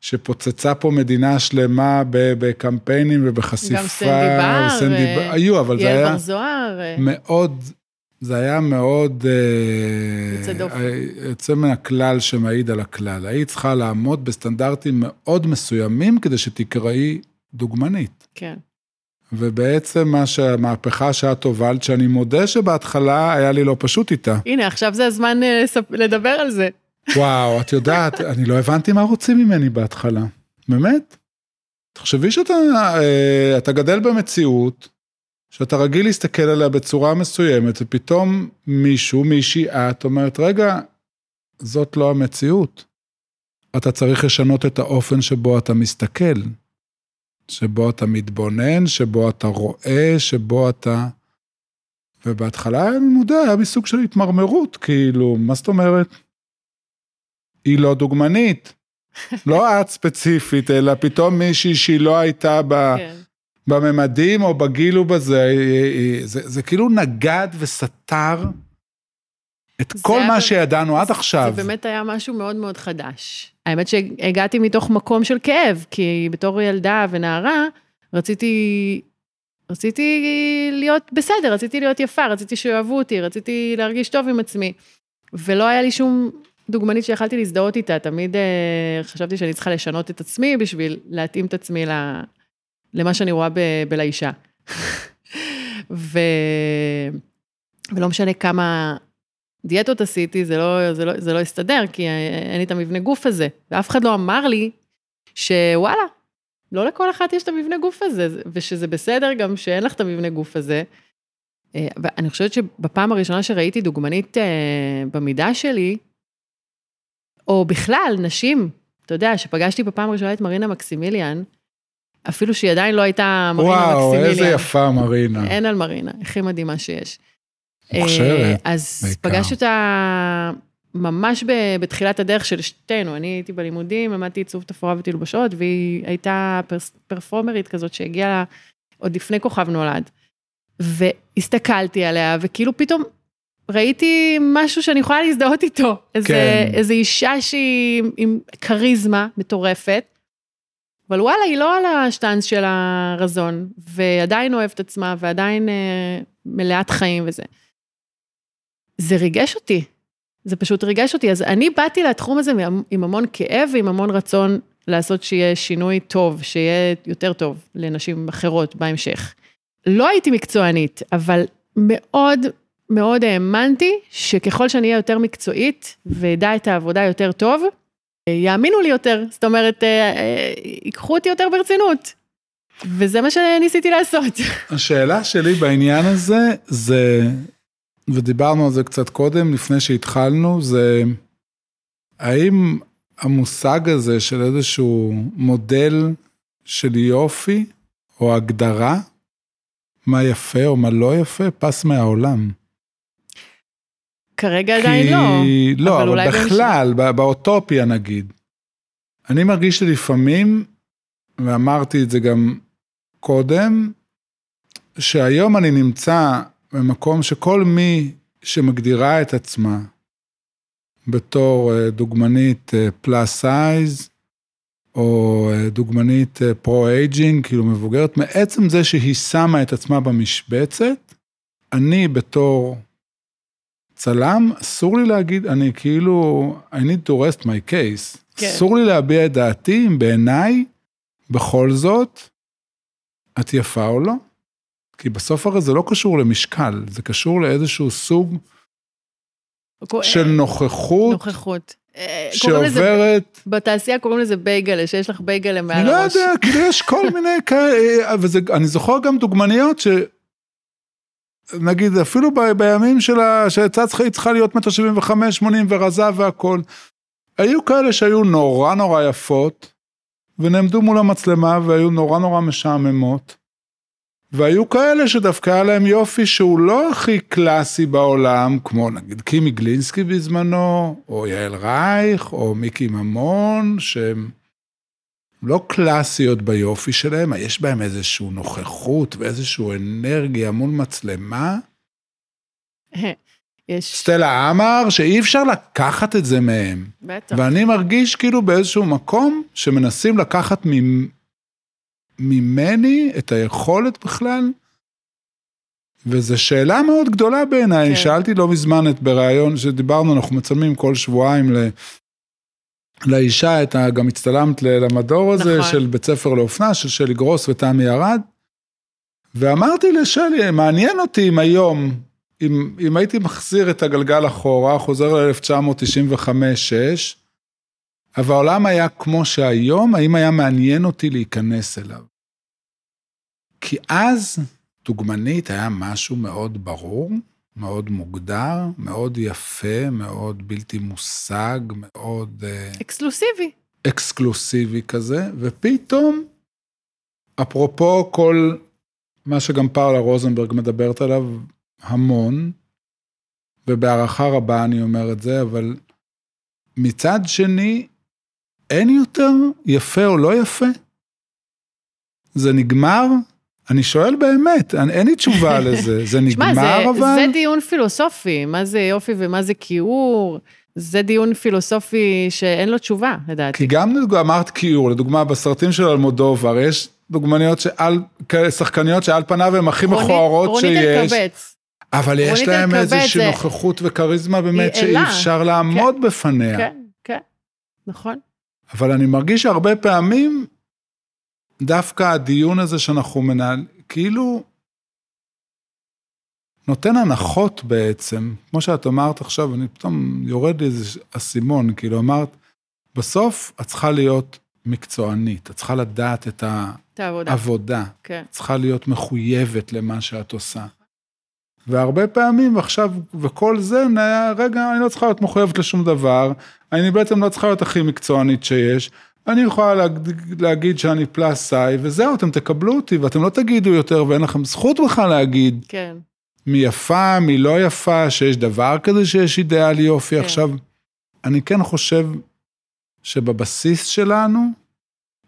שפוצצה פה מדינה שלמה בקמפיינים ובחשיפה.
גם סנדי בר,
סנדי בר, היו, אבל זה
יעל
היה
בר זוהר,
מאוד, זה היה מאוד... אה,
יוצא דופן.
אה, יוצא מן הכלל שמעיד על הכלל. היית צריכה לעמוד בסטנדרטים מאוד מסוימים כדי שתקראי דוגמנית.
כן.
ובעצם מה שהמהפכה שאת הובלת, שאני מודה שבהתחלה היה לי לא פשוט איתה.
הנה, עכשיו זה הזמן אה, לדבר על זה.
וואו, את יודעת, אני לא הבנתי מה רוצים ממני בהתחלה. באמת? תחשבי שאתה אה, אתה גדל במציאות, שאתה רגיל להסתכל עליה בצורה מסוימת, ופתאום מישהו, מישהי את, אומרת, רגע, זאת לא המציאות. אתה צריך לשנות את האופן שבו אתה מסתכל, שבו אתה מתבונן, שבו אתה רואה, שבו אתה... ובהתחלה, אני מודה, היה בי סוג של התמרמרות, כאילו, מה זאת אומרת? היא לא דוגמנית. לא את ספציפית, אלא פתאום מישהי שהיא לא הייתה ב... כן. בממדים או בגיל ובזה, זה, זה כאילו נגד וסתר את כל מה ב... שידענו עד עכשיו.
זה באמת היה משהו מאוד מאוד חדש. האמת שהגעתי מתוך מקום של כאב, כי בתור ילדה ונערה, רציתי, רציתי להיות בסדר, רציתי להיות יפה, רציתי שאוהבו אותי, רציתי להרגיש טוב עם עצמי. ולא היה לי שום דוגמנית שיכלתי להזדהות איתה, תמיד uh, חשבתי שאני צריכה לשנות את עצמי בשביל להתאים את עצמי ל, למה שאני רואה ב, בלאישה. ו... ולא משנה כמה דיאטות עשיתי, זה לא, זה, לא, זה לא הסתדר, כי אין לי את המבנה גוף הזה. ואף אחד לא אמר לי שוואלה, לא לכל אחת יש את המבנה גוף הזה, ושזה בסדר גם שאין לך את המבנה גוף הזה. אה, ואני חושבת שבפעם הראשונה שראיתי דוגמנית אה, במידה שלי, או בכלל, נשים, אתה יודע, שפגשתי בפעם הראשונה את מרינה מקסימיליאן, אפילו שהיא עדיין לא הייתה מרינה וואו, מקסימיליאן.
וואו, איזה יפה מרינה.
אין על מרינה, הכי מדהימה שיש.
מוכשרת,
אה, אז בעיקר. פגשתי אותה ממש בתחילת הדרך של שתינו, אני הייתי בלימודים, למדתי עיצוב תפאורה ותלבושות, והיא הייתה פרס, פרפורמרית כזאת שהגיעה עוד לפני כוכב נולד. והסתכלתי עליה, וכאילו פתאום ראיתי משהו שאני יכולה להזדהות איתו. איזה, כן. איזה אישה שהיא עם כריזמה מטורפת, אבל וואלה, היא לא על השטאנץ של הרזון, ועדיין אוהבת עצמה, ועדיין אה, מלאת חיים וזה. זה ריגש אותי, זה פשוט ריגש אותי. אז אני באתי לתחום הזה עם המון כאב ועם המון רצון לעשות שיהיה שינוי טוב, שיהיה יותר טוב לנשים אחרות בהמשך. לא הייתי מקצוענית, אבל מאוד מאוד האמנתי שככל שאני אהיה יותר מקצועית ואדע את העבודה יותר טוב, יאמינו לי יותר, זאת אומרת, אה, אה, ייקחו אותי יותר ברצינות. וזה מה שניסיתי לעשות. (laughs)
השאלה שלי בעניין הזה, זה, ודיברנו על זה קצת קודם, לפני שהתחלנו, זה האם המושג הזה של איזשהו מודל של יופי, או הגדרה, מה יפה או מה לא יפה, פס מהעולם.
כרגע עדיין לא.
לא, אבל, אבל בכלל, בא, באוטופיה נגיד. אני מרגיש שלפעמים, ואמרתי את זה גם קודם, שהיום אני נמצא במקום שכל מי שמגדירה את עצמה בתור אה, דוגמנית פלאס אה, size, או אה, דוגמנית pro-aging, כאילו מבוגרת, מעצם זה שהיא שמה את עצמה במשבצת, אני בתור צלם, אסור לי להגיד, אני כאילו, I need to rest my case. כן. אסור לי להביע את דעתי אם בעיניי, בכל זאת, את יפה או לא. כי בסוף הרי זה לא קשור למשקל, זה קשור לאיזשהו סוג של נוכחות.
נוכחות.
אה, שעוברת...
בתעשייה קוראים לזה בייגלה, שיש לך בייגלה מעל
הראש. אני לא יודע, כאילו יש כל מיני (laughs) כאלה, ואני זוכר גם דוגמניות ש... נגיד אפילו ב, בימים שלה, שצצחה צריכה להיות מטר שבעים וחמש, שמונים ורזה והכל. היו כאלה שהיו נורא נורא יפות, ונעמדו מול המצלמה והיו נורא נורא משעממות. והיו כאלה שדווקא היה להם יופי שהוא לא הכי קלאסי בעולם, כמו נגיד קימי גלינסקי בזמנו, או יעל רייך, או מיקי ממון, שהם לא קלאסיות ביופי שלהם, יש בהם איזושהי נוכחות ואיזושהי אנרגיה מול מצלמה. (laughs) יש. סטלה עמר, שאי אפשר לקחת את זה מהם.
בטח.
ואני מרגיש כאילו באיזשהו מקום שמנסים לקחת ממני את היכולת בכלל, וזו שאלה מאוד גדולה בעיניי. כן. שאלתי לא מזמן את בריאיון שדיברנו, אנחנו מצלמים כל שבועיים לאישה, את ה, גם הצטלמת למדור הזה נכון. של בית ספר לאופנה, של שלי גרוס ותמי ארד. ואמרתי לשלי, מעניין אותי אם היום, אם, אם הייתי מחזיר את הגלגל אחורה, חוזר ל-1995-6, אבל העולם היה כמו שהיום, האם היה מעניין אותי להיכנס אליו? כי אז דוגמנית היה משהו מאוד ברור, מאוד מוגדר, מאוד יפה, מאוד בלתי מושג, מאוד... אה,
אקסקלוסיבי.
אקסקלוסיבי כזה, ופתאום, אפרופו כל מה שגם פאולה רוזנברג מדברת עליו, המון, ובהערכה רבה אני אומר את זה, אבל מצד שני, אין יותר יפה או לא יפה. זה נגמר? אני שואל באמת, אין לי תשובה (laughs) לזה, זה נגמר
שמה,
זה, אבל?
זה דיון פילוסופי, מה זה יופי ומה זה כיעור, זה דיון פילוסופי שאין לו תשובה, לדעתי.
כי גם אמרת כיעור, לדוגמה בסרטים של אלמודובר, יש דוגמניות שעל, שחקניות שעל פניו הן הכי מכוערות שיש.
רונית אלקבץ.
אבל יש להם איזושהי נוכחות וכריזמה באמת שאי אפשר לעמוד
כן,
בפניה.
כן, כן, נכון.
אבל אני מרגיש שהרבה פעמים, דווקא הדיון הזה שאנחנו מנהלים, כאילו, נותן הנחות בעצם, כמו שאת אמרת עכשיו, אני פתאום יורד לי איזה אסימון, כאילו אמרת, בסוף את צריכה להיות מקצוענית, את צריכה לדעת את העבודה,
כן.
את צריכה להיות מחויבת למה שאת עושה. והרבה פעמים עכשיו, וכל זה, רגע, אני לא צריכה להיות מחויבת לשום דבר, אני בעצם לא צריכה להיות הכי מקצוענית שיש, אני יכולה להגיד, להגיד שאני פלאס סאי, וזהו, אתם תקבלו אותי, ואתם לא תגידו יותר, ואין לכם זכות בכלל להגיד.
כן.
מי יפה, מי לא יפה, שיש דבר כזה שיש אידיאל יופי. כן. עכשיו, אני כן חושב שבבסיס שלנו,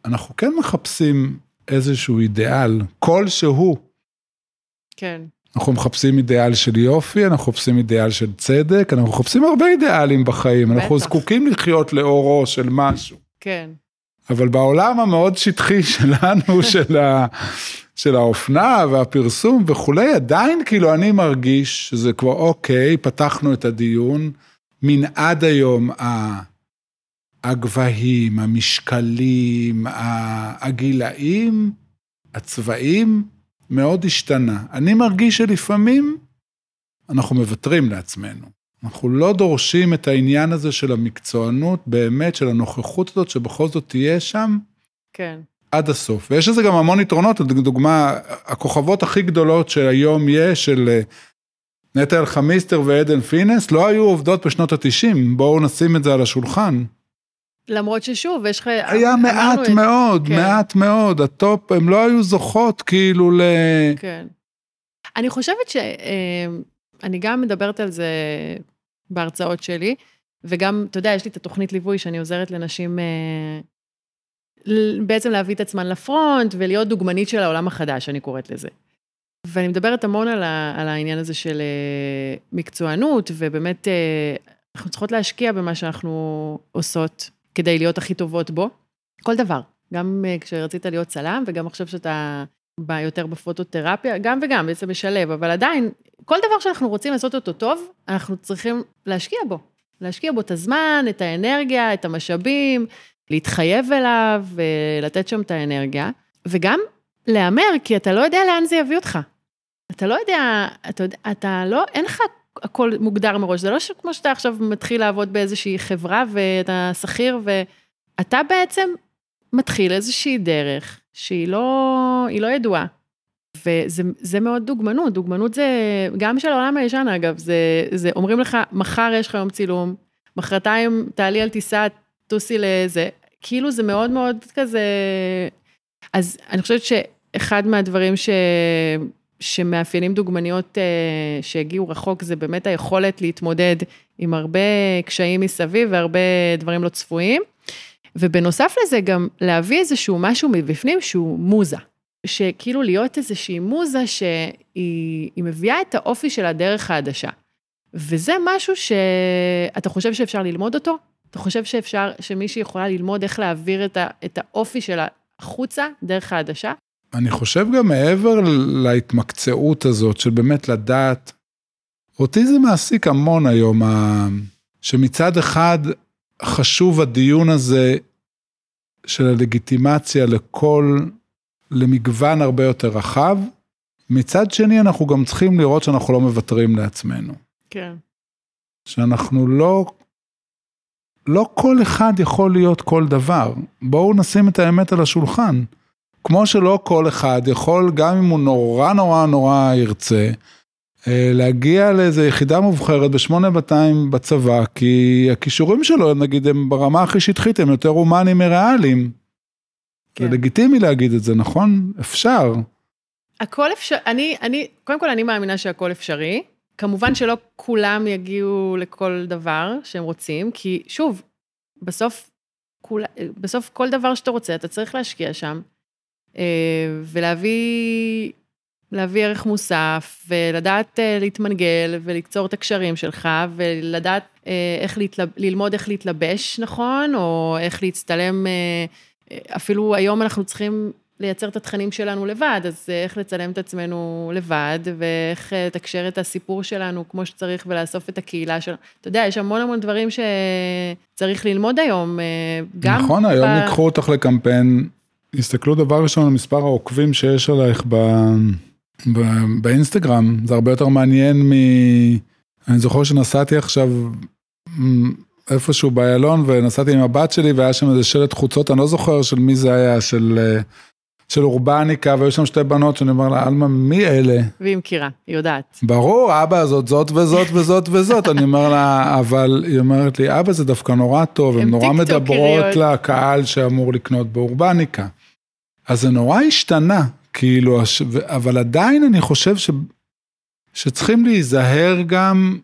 אנחנו כן מחפשים איזשהו אידיאל, כלשהו.
כן.
אנחנו מחפשים אידיאל של יופי, אנחנו מחפשים אידיאל של צדק, אנחנו מחפשים הרבה אידיאלים בחיים, בטח. אנחנו זקוקים לחיות לאורו של משהו.
כן.
אבל בעולם המאוד שטחי (laughs) שלנו, של, ה, של האופנה והפרסום וכולי, עדיין כאילו אני מרגיש שזה כבר אוקיי, פתחנו את הדיון, מנעד היום הגבהים, המשקלים, הגילאים, הצבעים, מאוד השתנה. אני מרגיש שלפעמים אנחנו מוותרים לעצמנו. אנחנו לא דורשים את העניין הזה של המקצוענות, באמת, של הנוכחות הזאת, שבכל זאת תהיה שם.
כן.
עד הסוף. ויש לזה גם המון יתרונות, לדוגמה, הכוכבות הכי גדולות שהיום יש, של אה, נטע אלחימיסטר ועדן פינס, לא היו עובדות בשנות ה-90, בואו נשים את זה על השולחן.
למרות ששוב, יש לך...
היה מעט מאוד, כן. מעט מאוד, ה top, הם לא היו זוכות כאילו ל...
כן. אני חושבת ש... אה, אני גם מדברת על זה בהרצאות שלי, וגם, אתה יודע, יש לי את התוכנית ליווי שאני עוזרת לנשים אה, בעצם להביא את עצמן ל front ולהיות דוגמנית של העולם החדש, אני קוראת לזה. ואני מדברת המון על, ה, על העניין הזה של אה, מקצוענות, ובאמת אנחנו צריכות להשקיע במה שאנחנו עושות. כדי להיות הכי טובות בו. כל דבר, גם כשרצית להיות צלם, וגם עכשיו שאתה בא יותר בפוטותרפיה, גם וגם, בעצם משלב, אבל עדיין, כל דבר שאנחנו רוצים לעשות אותו טוב, אנחנו צריכים להשקיע בו. להשקיע בו את הזמן, את האנרגיה, את המשאבים, להתחייב אליו ולתת שם את האנרגיה, וגם להמר, כי אתה לא יודע לאן זה יביא אותך. אתה לא יודע, אתה, אתה לא, אין לך הכל מוגדר מראש, זה לא כמו שאתה עכשיו מתחיל לעבוד באיזושהי חברה ואתה שכיר ואתה בעצם מתחיל איזושהי דרך שהיא לא, לא ידועה. וזה מאוד דוגמנות, דוגמנות זה גם של העולם הישן אגב, זה, זה אומרים לך, מחר יש לך יום צילום, מחרתיים תעלי על טיסה, טוסי לזה, כאילו זה מאוד מאוד כזה, אז אני חושבת שאחד מהדברים ש... שמאפיינים דוגמניות uh, שהגיעו רחוק, זה באמת היכולת להתמודד עם הרבה קשיים מסביב והרבה דברים לא צפויים. ובנוסף לזה גם להביא איזשהו משהו מבפנים שהוא מוזה. שכאילו להיות איזושהי מוזה שהיא מביאה את האופי של הדרך העדשה. וזה משהו שאתה חושב שאפשר ללמוד אותו? אתה חושב שאפשר, שמישהי יכולה ללמוד איך להעביר את, ה, את האופי שלה החוצה דרך העדשה?
אני חושב גם מעבר להתמקצעות הזאת של באמת לדעת, אותי זה מעסיק המון היום, שמצד אחד חשוב הדיון הזה של הלגיטימציה לכל, למגוון הרבה יותר רחב, מצד שני אנחנו גם צריכים לראות שאנחנו לא מוותרים לעצמנו.
כן.
שאנחנו לא, לא כל אחד יכול להיות כל דבר. בואו נשים את האמת על השולחן. כמו שלא כל אחד יכול, גם אם הוא נורא נורא נורא ירצה, אה, להגיע לאיזה יחידה מובחרת ב-8200 בצבא, כי הכישורים שלו, נגיד, הם ברמה הכי שטחית, הם יותר הומניים מריאליים. כן. זה לגיטימי להגיד את זה, נכון? אפשר.
הכל אפשר, אני, אני, קודם כל אני מאמינה שהכל אפשרי. כמובן שלא כולם יגיעו לכל דבר שהם רוצים, כי שוב, בסוף, כול, בסוף כל דבר שאתה רוצה, אתה צריך להשקיע שם, אה, ולהביא להביא ערך מוסף, ולדעת אה, להתמנגל, ולקצור את הקשרים שלך, ולדעת אה, איך להתלב... ללמוד איך להתלבש נכון, או איך להצטלם, אפילו היום אנחנו צריכים לייצר את התכנים שלנו לבד, אז איך לצלם את עצמנו לבד, ואיך לתקשר את הסיפור שלנו כמו שצריך ולאסוף את הקהילה שלנו. אתה יודע, יש המון המון דברים שצריך ללמוד היום,
גם... נכון, ב... היום ייקחו אותך לקמפיין, הסתכלו דבר ראשון על מספר העוקבים שיש עלייך ב... באינסטגרם, זה הרבה יותר מעניין מ... אני זוכר שנסעתי עכשיו איפשהו באיילון ונסעתי עם הבת שלי והיה שם איזה שלט חוצות, אני לא זוכר של מי זה היה, של... של אורבניקה, והיו שם שתי בנות שאני אומר לה, עלמה, מי אלה?
והיא מכירה, היא יודעת.
ברור, אבא, זאת זאת וזאת וזאת וזאת, אני אומר לה, אבל היא אומרת לי, אבא, זה דווקא נורא טוב, הן נורא מדברות לקהל שאמור לקנות באורבניקה. אז זה נורא השתנה, כאילו, אבל עדיין אני חושב ש, שצריכים להיזהר גם,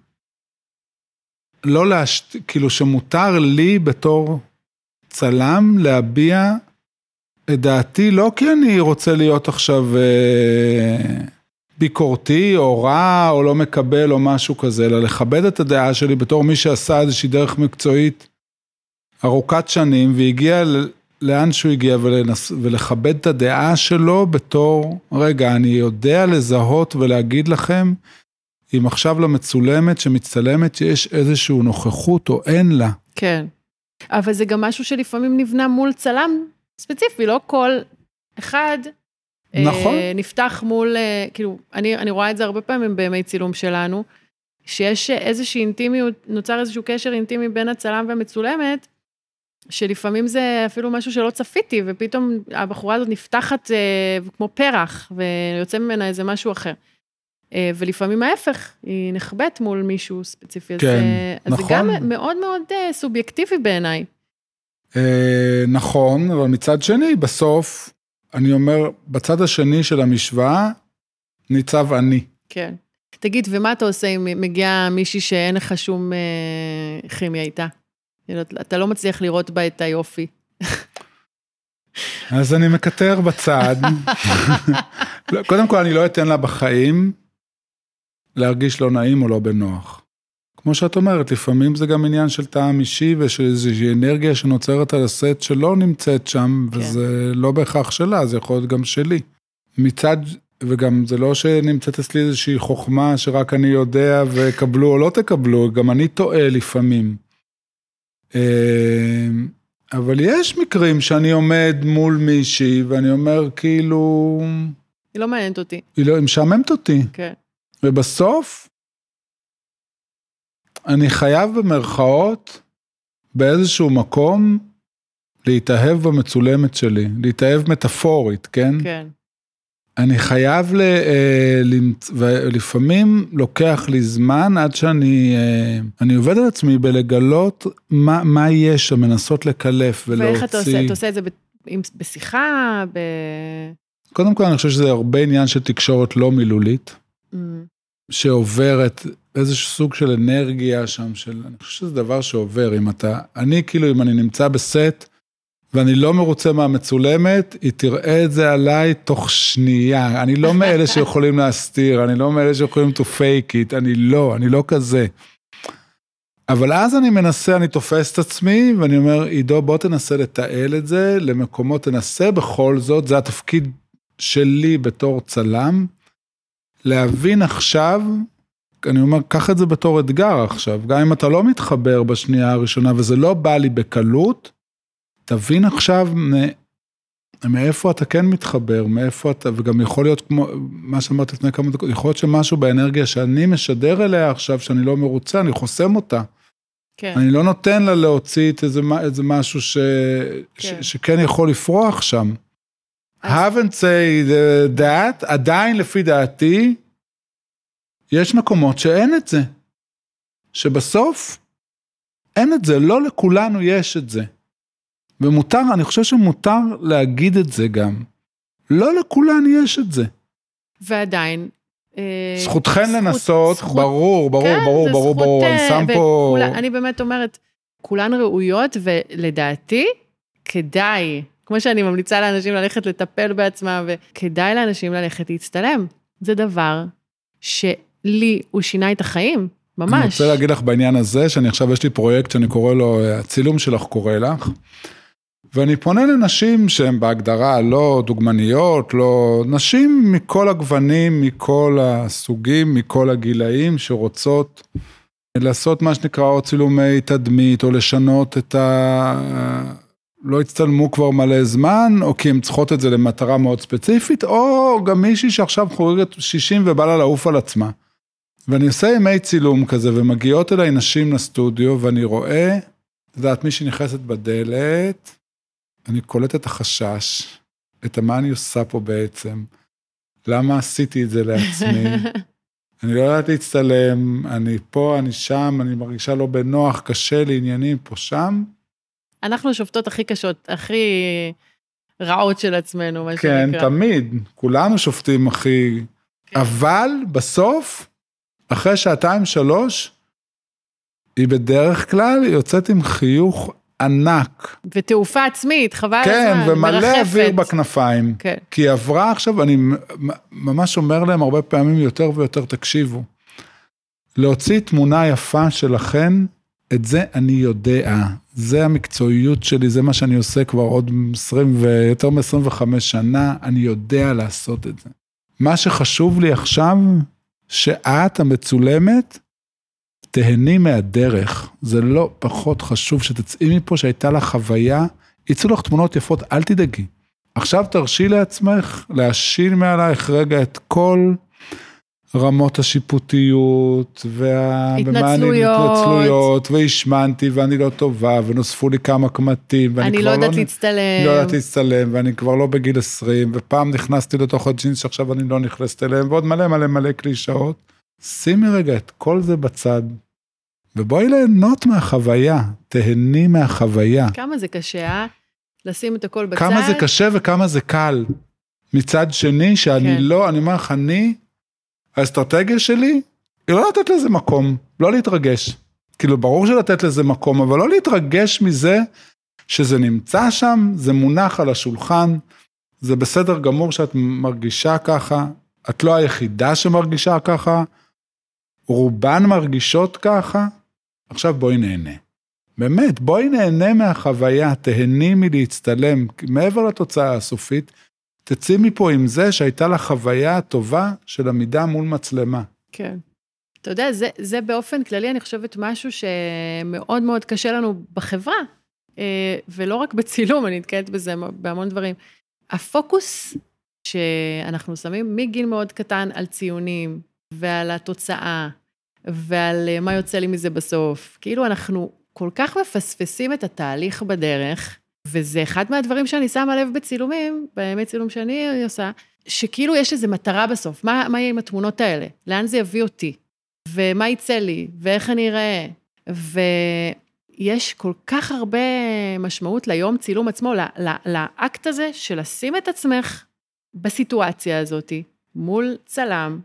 לא להשת... כאילו שמותר לי בתור צלם להביע את דעתי, לא כי אני רוצה להיות עכשיו אה, ביקורתי או רע או לא מקבל או משהו כזה, אלא לכבד את הדעה שלי בתור מי שעשה איזושהי דרך מקצועית ארוכת שנים והגיע לאן שהוא הגיע ולנס... ולכבד את הדעה שלו בתור, רגע, אני יודע לזהות ולהגיד לכם, אם עכשיו למצולמת שמצטלמת שיש איזושהי נוכחות או אין לה.
כן. אבל זה גם משהו שלפעמים נבנה מול צלם ספציפי, לא כל אחד
נכון.
אה, נפתח מול, אה, כאילו, אני, אני רואה את זה הרבה פעמים בימי צילום שלנו, שיש איזושהי אינטימיות, נוצר איזשהו קשר אינטימי בין הצלם והמצולמת, שלפעמים זה אפילו משהו שלא צפיתי, ופתאום הבחורה הזאת נפתחת אה, כמו פרח, ויוצא ממנה איזה משהו אחר. אה, ולפעמים ההפך, היא נחבאת מול מישהו ספציפי.
כן,
אז,
נכון.
אז זה גם מאוד מאוד אה, סובייקטיבי בעיניי.
אה, נכון, אבל מצד שני, בסוף, אני אומר, בצד השני של המשוואה, ניצב אני.
כן. תגיד, ומה אתה עושה אם מגיעה מישהי שאין לך שום אה, כימיה איתה? כאילו, אתה לא מצליח לראות בה את היופי.
אז אני מקטר בצד. (laughs) לא, קודם כל, אני לא אתן לה בחיים להרגיש לא נעים או לא בנוח. כמו שאת אומרת, לפעמים זה גם עניין של טעם אישי ושל איזושהי אנרגיה שנוצרת על הסט שלא נמצאת שם, כן. וזה לא בהכרח שלה, זה יכול להיות גם שלי. מצד, וגם זה לא שנמצאת אצלי איזושהי חוכמה שרק אני יודע וקבלו או לא תקבלו, גם אני טועה לפעמים. אמ, אבל יש מקרים שאני עומד מול מישהי ואני אומר כאילו...
היא לא מעניינת אותי.
היא לא, היא משעממת אותי.
כן.
ובסוף, אני חייב במרכאות, באיזשהו מקום, להתאהב במצולמת שלי, להתאהב מטאפורית, כן?
כן.
אני חייב, ל, אה, למצ... ולפעמים לוקח לי זמן עד שאני, אה, אני עובד על עצמי בלגלות מה, מה יש שם, מנסות לקלף ולהוציא.
ואיך אתה עושה? אתה עושה את זה בשיחה? ב...
קודם כל אני חושב שזה הרבה עניין של תקשורת לא מילולית. שעוברת איזשהו סוג של אנרגיה שם, של, אני חושב שזה דבר שעובר, אם אתה, אני כאילו, אם אני נמצא בסט, ואני לא מרוצה מהמצולמת, היא תראה את זה עליי תוך שנייה. אני לא מאלה (laughs) שיכולים להסתיר, אני לא מאלה שיכולים to fake it, אני לא, אני לא כזה. אבל אז אני מנסה, אני תופס את עצמי, ואני אומר, עידו, בוא תנסה לתעל את זה למקומות, תנסה בכל זאת, זה התפקיד שלי בתור צלם, להבין עכשיו, אני אומר, קח את זה בתור אתגר עכשיו, גם אם אתה לא מתחבר בשנייה הראשונה וזה לא בא לי בקלות, תבין עכשיו מאיפה אתה כן מתחבר, מאיפה אתה, וגם יכול להיות כמו, מה שאמרת לפני כמה דקות, יכול להיות שמשהו באנרגיה שאני משדר אליה עכשיו, שאני לא מרוצה, אני חוסם אותה. כן. אני לא נותן לה להוציא את איזה, איזה משהו ש, כן. ש, שכן יכול לפרוח שם. Haven't say that, עדיין לפי דעתי, יש מקומות שאין את זה. שבסוף, אין את זה, לא לכולנו יש את זה. ומותר, אני חושב שמותר להגיד את זה גם. לא לכולן יש את זה.
ועדיין... אה,
זכותכן
זכות-
לנסות,
זכות-
ברור, ברור,
כן,
ברור, ברור,
זכות,
ברור, אני
אה,
שם פה...
אני באמת אומרת, כולן ראויות, ולדעתי, כדאי, כמו שאני ממליצה לאנשים ללכת לטפל בעצמם, וכדאי לאנשים ללכת להצטלם. זה דבר שלי, הוא שינה את החיים, ממש.
אני רוצה להגיד לך בעניין הזה, שאני עכשיו יש לי פרויקט שאני קורא לו, הצילום שלך קורא לך, ואני פונה לנשים שהן בהגדרה לא דוגמניות, לא... נשים מכל הגוונים, מכל הסוגים, מכל הגילאים, שרוצות לעשות מה שנקרא או צילומי תדמית, או לשנות את ה... לא הצטלמו כבר מלא זמן, או כי הן צריכות את זה למטרה מאוד ספציפית, או גם מישהי שעכשיו חוגגת 60 ובא לה לעוף על עצמה. ואני עושה ימי צילום כזה, ומגיעות אליי נשים לסטודיו, ואני רואה, את יודעת, מי שנכנסת בדלת, אני קולט את החשש, את מה אני עושה פה בעצם, למה עשיתי את זה לעצמי, (laughs) אני לא יודעת להצטלם, אני פה, אני שם, אני מרגישה לא בנוח, קשה לי, עניינים פה, שם.
אנחנו השופטות הכי קשות, הכי רעות של עצמנו, מה
כן,
שנקרא.
תמיד, כולנו שופטים הכי...
כן.
אבל בסוף, אחרי שעתיים, שלוש, היא בדרך כלל יוצאת עם חיוך ענק.
ותעופה עצמית, חבל
כן,
הזמן,
ומלא
מרחפת.
אוויר בכנפיים.
כן.
כי היא עברה עכשיו, אני ממש אומר להם הרבה פעמים יותר ויותר, תקשיבו. להוציא תמונה יפה שלכן, את זה אני יודע. זה המקצועיות שלי, זה מה שאני עושה כבר עוד 20 ויותר מ-25 שנה, אני יודע לעשות את זה. מה שחשוב לי עכשיו, שאת המצולמת, תהני מהדרך. זה לא פחות חשוב שתצאי מפה שהייתה לך חוויה, יצאו לך תמונות יפות, אל תדאגי. עכשיו תרשי לעצמך להשיל מעלייך רגע את כל רמות השיפוטיות, וה... אני-
התנצלויות.
והשמנתי, ואני לא טובה, ונוספו לי כמה קמטים, ואני
אני
כבר
לא יודעת
נ-
להצטלם.
לא יודעת להצטלם, ואני כבר לא בגיל 20, ופעם נכנסתי לתוך הג'ינס שעכשיו אני לא נכנסת אליהם, ועוד מלא מלא מלא קלישאות. שימי רגע את כל זה בצד, ובואי ליהנות מהחוויה, תהני מהחוויה.
כמה זה קשה, אה? לשים את הכל בצד.
כמה זה קשה וכמה זה קל. מצד שני, שאני
כן.
לא, אני אומר לך, אני, האסטרטגיה שלי, היא לא לתת לזה מקום, לא להתרגש. כאילו, ברור שלתת לזה מקום, אבל לא להתרגש מזה שזה נמצא שם, זה מונח על השולחן, זה בסדר גמור שאת מרגישה ככה, את לא היחידה שמרגישה ככה, רובן מרגישות ככה, עכשיו בואי נהנה. באמת, בואי נהנה מהחוויה, תהני מלהצטלם, מעבר לתוצאה הסופית, תצאי מפה עם זה שהייתה לך חוויה טובה של עמידה מול מצלמה.
כן. אתה יודע, זה, זה באופן כללי, אני חושבת, משהו שמאוד מאוד קשה לנו בחברה, אה, ולא רק בצילום, אני נתקלת בזה בהמון דברים. הפוקוס שאנחנו שמים מגיל מאוד קטן על ציונים, ועל התוצאה, ועל אה, מה יוצא לי מזה בסוף. כאילו, אנחנו כל כך מפספסים את התהליך בדרך, וזה אחד מהדברים שאני שמה לב בצילומים, בימי צילום שאני עושה, שכאילו יש איזו מטרה בסוף, מה, מה יהיה עם התמונות האלה? לאן זה יביא אותי? ומה יצא לי? ואיך אני אראה? ויש כל כך הרבה משמעות ליום צילום עצמו, ל- ל- לאקט הזה של לשים את עצמך בסיטואציה הזאת, מול צלם,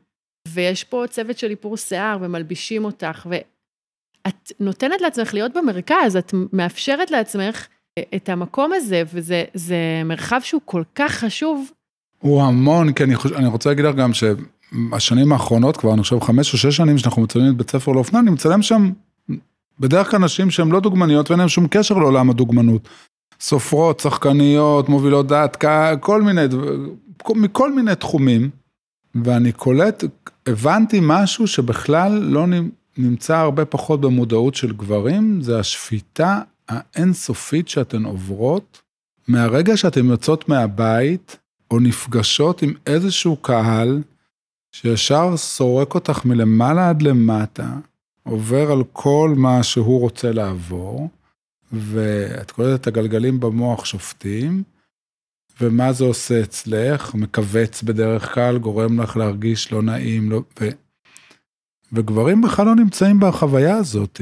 ויש פה צוות של איפור שיער, ומלבישים אותך, ואת נותנת לעצמך להיות במרכז, את מאפשרת לעצמך את המקום הזה, וזה זה מרחב שהוא כל כך חשוב.
הוא המון, כי אני, חוש... אני רוצה להגיד לך גם שהשנים האחרונות, כבר אני חושב חמש או שש שנים שאנחנו מצלמים את בית ספר לאופנה, אני מצלם שם בדרך כלל נשים שהן לא דוגמניות ואין להן שום קשר לעולם הדוגמנות. סופרות, שחקניות, מובילות דעת, כל מיני, מכל מיני תחומים. ואני קולט, הבנתי משהו שבכלל לא נמצא הרבה פחות במודעות של גברים, זה השפיטה האינסופית שאתן עוברות מהרגע שאתן יוצאות מהבית, או נפגשות עם איזשהו קהל, שישר סורק אותך מלמעלה עד למטה, עובר על כל מה שהוא רוצה לעבור, ואת קולטת את הגלגלים במוח שופטים, ומה זה עושה אצלך? מכווץ בדרך כלל, גורם לך להרגיש לא נעים, לא... ו... וגברים בכלל לא נמצאים בחוויה הזאת.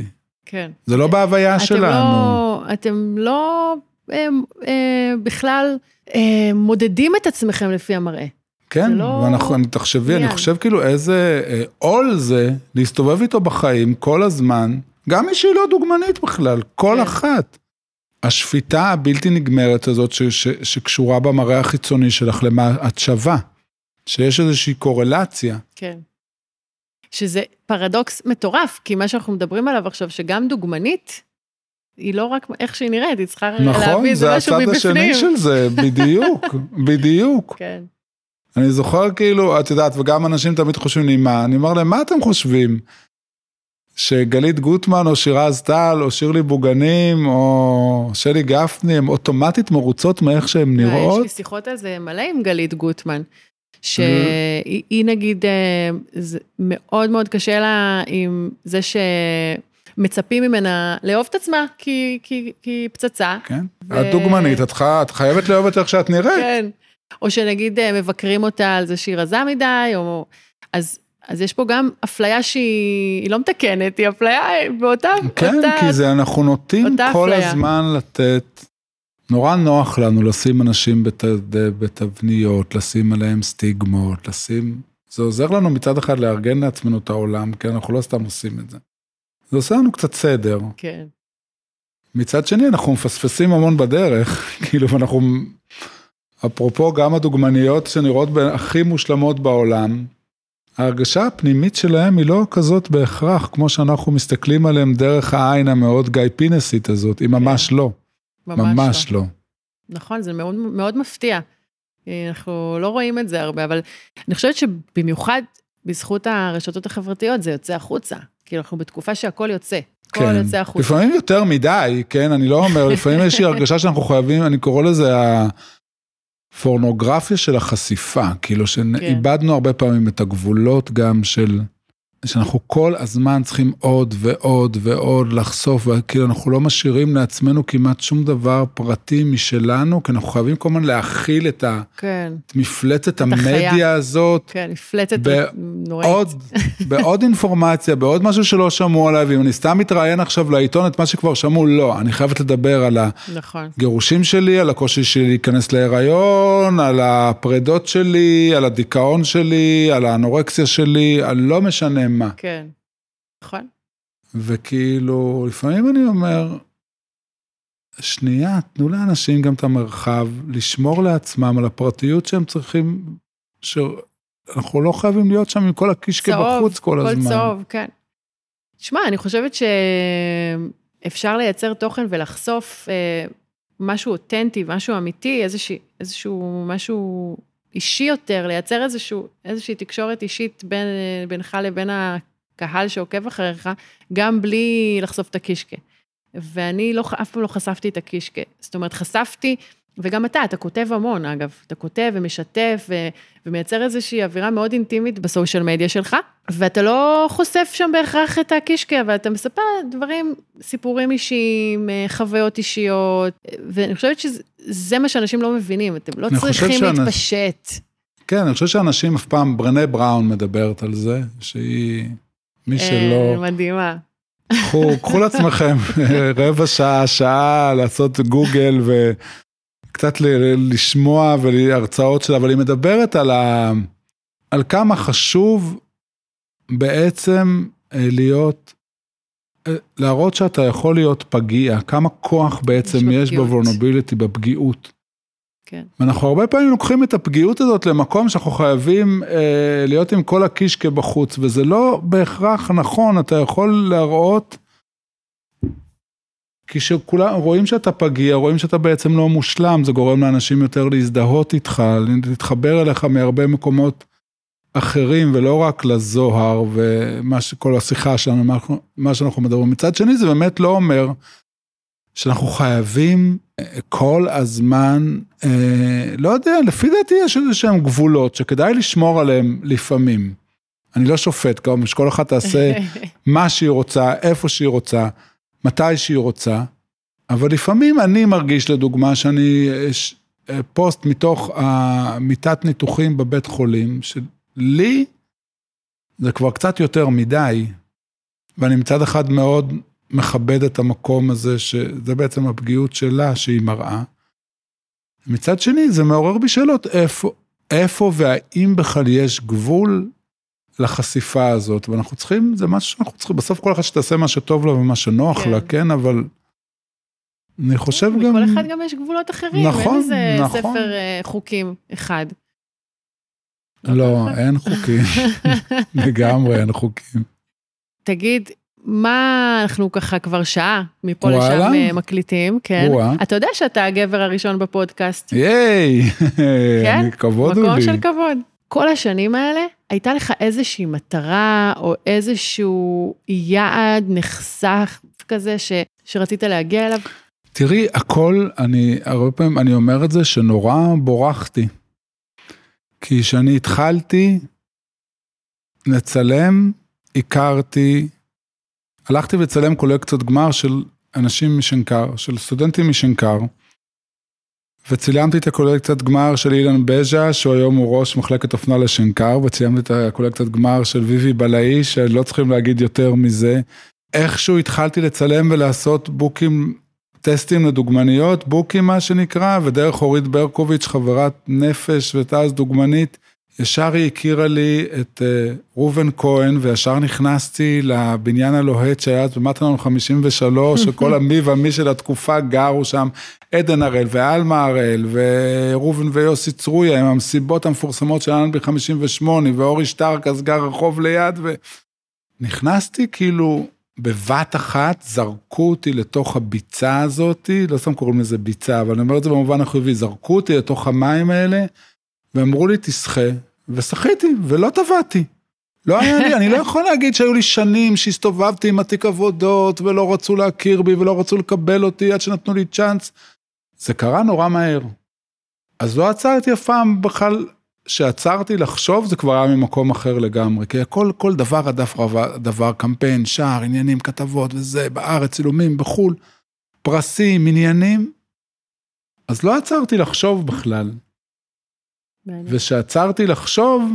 כן.
זה לא בהוויה
אתם
שלנו.
לא, אתם לא אה, אה, בכלל אה, מודדים את עצמכם לפי המראה.
כן,
לא
ואנחנו, אני- תחשבי, אני. חושב כאילו איזה אה, עול זה להסתובב איתו בחיים כל הזמן, גם מי שהיא לא דוגמנית בכלל, כל
כן.
אחת. השפיטה הבלתי נגמרת הזאת ש, ש, שקשורה במראה החיצוני שלך, למה את שווה, שיש איזושהי קורלציה.
כן. שזה פרדוקס מטורף, כי מה שאנחנו מדברים עליו עכשיו, שגם דוגמנית, היא לא רק איך שהיא נראית, היא צריכה להביא
נכון,
איזה
זה
משהו
הצד
מבפנים.
השני של זה, (laughs) בדיוק, בדיוק.
כן,
אני זוכר כאילו, את יודעת, וגם אנשים תמיד חושבים לי, מה? אני אומר להם, מה אתם חושבים? שגלית גוטמן או שירז טל או שירלי בוגנים או שלי גפני הם אוטומטית מרוצות מאיך שהן
יש
נראות?
לי שיחות על זה מלא עם גלית גוטמן, שהיא היא נגיד, אה, זה מאוד מאוד קשה לה עם זה שמצפים ממנה לאהוב את עצמה, כי כי- כי היא פצצה.
כן.
ו-
את דוגמנית, את חי- את חייבת לאהוב את איך שאת נראית.
כן. או שנגיד אה, מבקרים אותה על זה שהיא רזה מדי, או... אז, אז יש פה גם אפליה שהיא היא לא מתקנת, היא אפליה באותה...
כן,
אותה,
כי זה אנחנו נוטים כל
אפליה.
הזמן לתת, נורא נוח לנו לשים אנשים בת- בתבניות, לשים עליהם סטיגמות, לשים, זה עוזר לנו מצד אחד לארגן לעצמנו את העולם, כי אנחנו לא סתם עושים את זה. זה עושה לנו קצת סדר.
כן,
מצד שני, אנחנו מפספסים המון בדרך, (laughs) כאילו, ואנחנו, אפרופו גם הדוגמניות שנראות הכי מושלמות בעולם, ההרגשה הפנימית שלהם היא לא כזאת בהכרח, כמו שאנחנו מסתכלים עליהם דרך העין המאוד גיא פינסית הזאת, היא ממש לא,
ממש,
ממש
לא.
לא.
נכון, זה מאוד, מאוד מפתיע. אה, אנחנו לא רואים את זה הרבה, אבל אני חושבת שבמיוחד בזכות הרשתות החברתיות זה יוצא החוצה. כאילו, אנחנו בתקופה שהכל יוצא, הכל
כן,
יוצא החוצה.
לפעמים יותר מדי, כן, אני לא אומר, לפעמים יש לי הרגשה שאנחנו חייבים, אני קורא לזה הפורנוגרפיה של החשיפה, כאילו שאיבדנו הרבה פעמים את הגבולות גם של, שאנחנו כל הזמן צריכים עוד ועוד ועוד לחשוף, וכאילו אנחנו לא משאירים לעצמנו כמעט שום דבר פרטי משלנו, כי אנחנו חייבים כל הזמן להכיל את ה-
כן,
את מפלצת
החיה.
המדיה הזאת.
כן, מפלצת
ב-
נוראית.
עוד, בעוד אינפורמציה, בעוד משהו שלא שמעו עליו, אם אני סתם מתראיין עכשיו לעיתון את מה שכבר שמעו, לא, אני חייבת לדבר על
נכון,
הגירושים שלי, על הקושי שלי להיכנס להיריון, על הפרדות שלי, על הדיכאון שלי, על האנורקסיה שלי, על לא משנה מה.
כן. נכון,
וכאילו, לפעמים אני אומר, שנייה, תנו לאנשים גם את המרחב לשמור לעצמם על הפרטיות שהם צריכים, שאנחנו לא חייבים להיות שם עם כל הקישקע
צהוב,
בחוץ כל
הכל
הזמן.
צהוב, כן. שמע, אני חושבת שאפשר לייצר תוכן ולחשוף אה, משהו אותנטי, משהו אמיתי, איזשה, איזשהו משהו אישי יותר, לייצר איזשהו, איזושהי תקשורת אישית בין, בינך לבין הקהל שעוקב אחריך, גם בלי לחשוף את הקישקע. ואני לא, אף פעם לא חשפתי את הקישקע. זאת אומרת, חשפתי, וגם אתה, אתה כותב המון, אגב. אתה כותב ומשתף ו, ומייצר איזושהי אווירה מאוד אינטימית בסושיאל מדיה שלך, ואתה לא חושף שם בהכרח את הקישקע, אבל אתה מספר דברים, סיפורים אישיים, אה, חוויות אישיות, ואני חושבת שזה מה שאנשים לא מבינים, אתם לא צריכים
שאנש-
להתפשט.
כן, אני חושב שאנשים אף פעם, ברנה בראון מדברת על זה, שהיא, מי
אה,
שלא,
מדהימה.
קחו, קחו לעצמכם (laughs) רבע שעה, שעה, לעשות גוגל וקצת ל- לשמוע והרצאות שלה, אבל היא מדברת על, ה, על כמה חשוב בעצם אה, להיות, אה, להראות שאתה יכול להיות פגיע, כמה כוח בעצם יש
בפגיעות.
בוולנביליטי, בפגיעות.
כן.
ואנחנו הרבה פעמים לוקחים את הפגיעות הזאת למקום שאנחנו חייבים אה, להיות עם כל הקישקע בחוץ, וזה לא בהכרח נכון, אתה יכול להראות, כשכולם רואים שאתה פגיע, רואים שאתה בעצם לא מושלם, זה גורם לאנשים יותר להזדהות איתך, להתחבר אליך מהרבה מקומות אחרים, ולא רק לזוהר ומה שכל השיחה שלנו, מה, מה שאנחנו מדברים. מצד שני, זה באמת לא אומר שאנחנו חייבים אה, כל הזמן, אה, לא יודע, לפי דעתי יש איזה שהם גבולות שכדאי לשמור עליהם לפעמים. אני לא שופט, כמובן שכל אחת תעשה (laughs) מה שהיא רוצה, איפה שהיא רוצה, מתי שהיא רוצה, אבל לפעמים אני מרגיש לדוגמה שאני, יש אה, פוסט מתוך המיטת ניתוחים בבית חולים, שלי זה כבר קצת יותר מדי, ואני מצד אחד מאוד מכבד את המקום הזה, שזה בעצם הפגיעות שלה שהיא מראה. מצד שני, זה מעורר בי שאלות, איפה, איפה והאם בכלל יש גבול לחשיפה הזאת, ואנחנו צריכים, זה משהו שאנחנו צריכים, בסוף כל אחד שתעשה מה שטוב לו ומה שנוח
כן.
לה, כן, אבל אני חושב גם...
לכל אחד גם יש גבולות אחרים,
נכון,
אין איזה
נכון.
ספר אה, חוקים אחד.
לא, אין חוקים, (laughs) לגמרי אין חוקים.
תגיד, מה אנחנו ככה כבר שעה מפה
וואלה?
לשם אה, מקליטים, כן?
וואה.
אתה יודע שאתה הגבר הראשון בפודקאסט,
ייי,
כן?
כבוד הוא
מקום
לי.
של כבוד. כל השנים האלה, הייתה לך איזושהי מטרה או איזשהו יעד נחסך כזה ש, שרצית להגיע אליו?
תראי, הכל, אני, הרבה פעמים אני אומר את זה שנורא בורחתי. כי כשאני התחלתי לצלם, הכרתי, הלכתי לצלם קולקציות גמר של אנשים משנקר, של סטודנטים משנקר, וצילמתי את הקולקציית גמר של אילן בז'ה, שהוא היום הוא ראש מחלקת אופנה לשנקר, וצילמתי את הקולקציית גמר של ויבי בלעי, שלא צריכים להגיד יותר מזה. איכשהו התחלתי לצלם ולעשות בוקים, טסטים לדוגמניות, בוקים מה שנקרא, ודרך אורית ברקוביץ', חברת נפש אז דוגמנית, ישר היא הכירה לי את uh, ראובן כהן, וישר נכנסתי לבניין הלוהט שהיה אז במטרנון 53, (laughs) שכל המי והמי של התקופה גרו שם, עדן הראל ועלמה הראל, וראובן ויוסי צרויה, עם המסיבות המפורסמות של אלנבי 58, ואורי שטרק אז גר רחוב ליד, ונכנסתי כאילו בבת אחת, זרקו אותי לתוך הביצה הזאתי, לא סתם קוראים לזה ביצה, אבל אני אומר את זה במובן החיובי, זרקו אותי לתוך המים האלה, ואמרו לי תשחה, ושחיתי, ולא טבעתי. לא היה לי, אני לא יכול להגיד שהיו לי שנים שהסתובבתי עם התיק עבודות, ולא רצו להכיר בי, ולא רצו לקבל אותי עד שנתנו לי צ'אנס. זה קרה נורא מהר. אז לא עצרתי אף פעם בכלל, שעצרתי לחשוב, זה כבר היה ממקום אחר לגמרי, כי הכל, כל דבר הדף רבה, דבר, קמפיין, שער, עניינים, כתבות וזה, בארץ, צילומים, בחו"ל, פרסים, עניינים. אז לא עצרתי לחשוב בכלל.
מעניין.
וכשעצרתי לחשוב,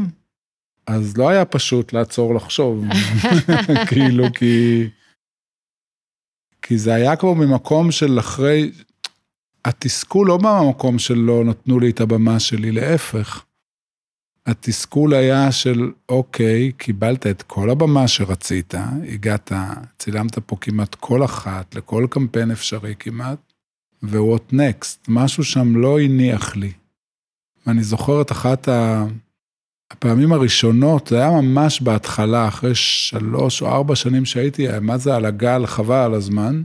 אז לא היה פשוט לעצור לחשוב. (laughs) כאילו, כי... כי זה היה כבר ממקום של אחרי... התסכול לא מהמקום שלא נתנו לי את הבמה שלי, להפך. התסכול היה של, אוקיי, קיבלת את כל הבמה שרצית, הגעת, צילמת פה כמעט כל אחת, לכל קמפיין אפשרי כמעט, ו-what next, משהו שם לא הניח לי. ואני זוכר את אחת. הפעמים הראשונות, זה היה ממש בהתחלה, אחרי שלוש או ארבע שנים שהייתי, מה זה על הגל, חבל על הזמן.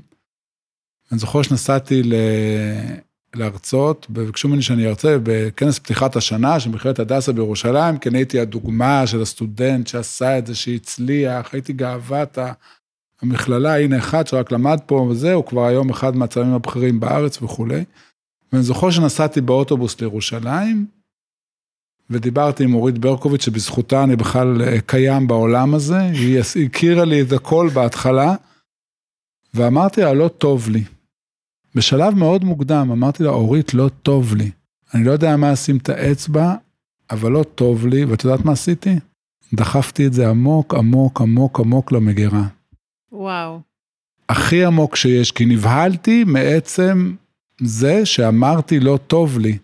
אני זוכר שנסעתי ל... להרצות, וביקשו ממני שאני ארצה בכנס פתיחת השנה של מכללת הדסה בירושלים, כי אני הייתי הדוגמה של הסטודנט שעשה את זה, שהצליח, הייתי גאוות המכללה, הנה אחד שרק למד פה וזה, הוא כבר היום אחד מהצלמים הבכירים בארץ וכולי. ואני זוכר שנסעתי באוטובוס לירושלים, ודיברתי עם אורית ברקוביץ', שבזכותה אני בכלל אה, קיים בעולם הזה, היא הכירה לי את הכל בהתחלה, ואמרתי לה, לא טוב לי. בשלב מאוד מוקדם אמרתי לה, אורית, לא טוב לי. אני לא יודע מה אשים את האצבע, אבל לא טוב לי, ואת יודעת מה עשיתי? דחפתי את זה עמוק, עמוק, עמוק, עמוק למגירה.
וואו.
הכי עמוק שיש, כי נבהלתי מעצם זה שאמרתי לא טוב לי.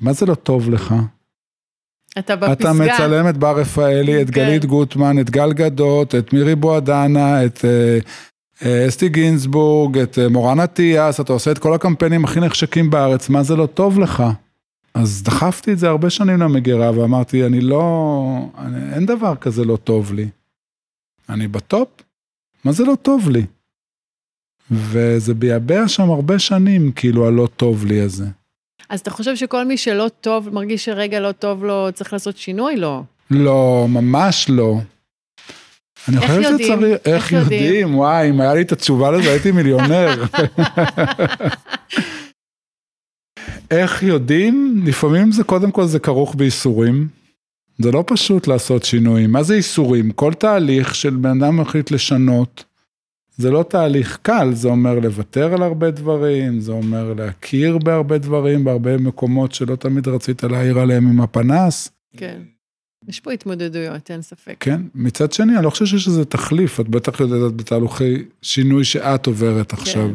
מה זה לא טוב לך?
אתה בפסגה.
אתה מצלם את בר רפאלי, את
כן.
גלית גוטמן, את גל גדות, את מירי בועדנה, את אה, אה, אסתי גינזבורג, את אה, מורן אטיאס, אתה עושה את כל הקמפיינים הכי נחשקים בארץ, מה זה לא טוב לך? אז דחפתי את זה הרבה שנים למגירה ואמרתי, אני לא, אני, אין דבר כזה לא טוב לי. אני בטופ, מה זה לא טוב לי? וזה ביאבע שם הרבה שנים, כאילו, הלא טוב לי הזה.
אז אתה חושב שכל מי שלא טוב, מרגיש שרגע לא טוב לו, צריך לעשות שינוי? לא.
לא, ממש לא. אני חושב
יודעים?
שצריך,
איך
איך
יודעים?
יודעים? וואי, אם היה לי את התשובה לזה הייתי מיליונר. (laughs) איך יודעים? לפעמים זה קודם כל זה כרוך בייסורים. זה לא פשוט לעשות שינויים. מה זה ייסורים? כל תהליך של בן אדם מחליט לשנות, זה לא תהליך קל, זה אומר לוותר על הרבה דברים, זה אומר להכיר בהרבה דברים, בהרבה מקומות שלא תמיד רצית להעיר עליהם עם הפנס.
כן. יש פה התמודדויות, אין ספק.
כן, מצד שני, אני לא חושב שיש איזה תחליף, את בטח יודעת בתהלוכי שינוי שאת עוברת עכשיו.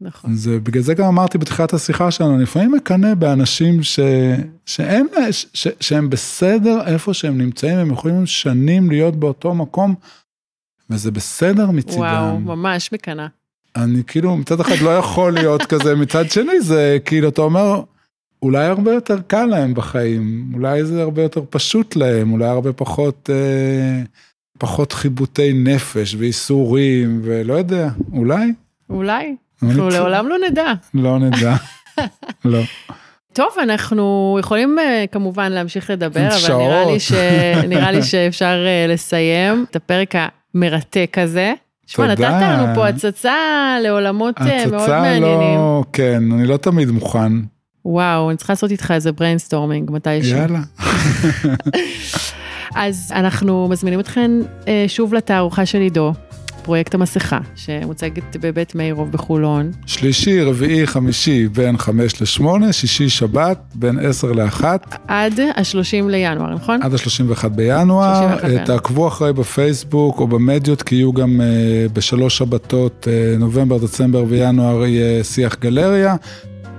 נכון.
זה, בגלל זה גם אמרתי בתחילת השיחה שלנו, אני לפעמים מקנא באנשים ש, שאין, ש, ש, שהם בסדר איפה שהם נמצאים, הם יכולים שנים להיות באותו מקום, וזה בסדר מצידם.
וואו, ממש מקנאה.
אני כאילו מצד אחד לא יכול להיות (laughs) כזה, מצד שני זה כאילו, אתה אומר, אולי הרבה יותר קל להם בחיים, אולי זה הרבה יותר פשוט להם, אולי הרבה פחות, אה, פחות חיבוטי נפש ואיסורים, ולא יודע, אולי.
אולי. אנחנו לעולם לא נדע.
לא נדע, (laughs) לא.
טוב, אנחנו יכולים אה, כמובן להמשיך לדבר, אבל. נראה לי, ש... נראה לי שאפשר אה, לסיים את הפרק המרתק הזה. שמע, נתת. לנו פה הצצה לעולמות אה, מאוד
הצצה
מעניינים.
לא, כן, אני לא תמיד מוכן.
וואו, אני צריכה לעשות איתך איזה brainstorming מתישהו.
יאללה. (laughs)
אז אנחנו מזמינים אתכן אה, שוב לתערוכה של עידו, פרויקט המסכה, שמוצגת בבית מאירוב בחולון.
שלישי, רביעי, חמישי בין חמש לשמונה, שישי, שבת בין עשר לאחת,
עד ה-30 לינואר, נכון?
עד ה-31 בינואר.
31
אה,
בינואר.
תעקבו אחרי בפייסבוק או במדיות, כי יהיו גם אה, בשלוש שבתות, אה, נובמבר, דצמבר וינואר יהיה שיח גלריה.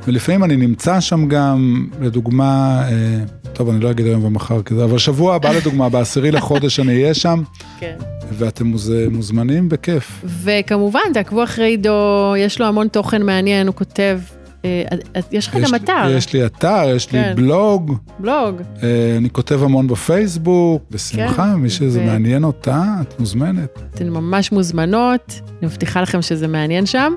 ולפעמים אני נמצא שם גם, לדוגמה, אה, טוב, אני לא אגיד היום ומחר כזה, אבל שבוע הבא לדוגמה, בעשירי לחודש אני אהיה שם, (laughs)
כן.
ואתם מוז, מוזמנים בכיף.
וכמובן, תעקבו אחרי עידו, יש לו המון תוכן מעניין, הוא כותב, אה, יש לך גם
לי-
אתר,
יש לי אתר, יש לי
כן.
בלוג,
בלוג.
אה, אני כותב המון בפייסבוק, בשמחה,
כן,
מי שזה
ו-
מעניין אותה, את מוזמנת.
אתן ממש מוזמנות, אני מבטיחה לכם שזה מעניין שם.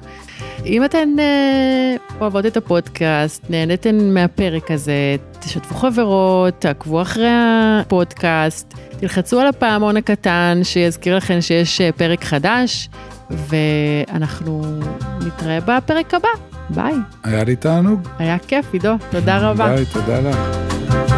אם אתן אה, אוהבות את הפודקאסט, נהניתן מהפרק הזה, תשתפו חברות, תעקבו אחרי הפודקאסט, תלחצו על הפעמון הקטן שיזכיר לכם שיש אה, פרק חדש, ואנחנו נתראה בפרק הבא. ביי.
היה לי תענוג.
היה כיף, עידו, תודה רבה.
ביי, תודה לך.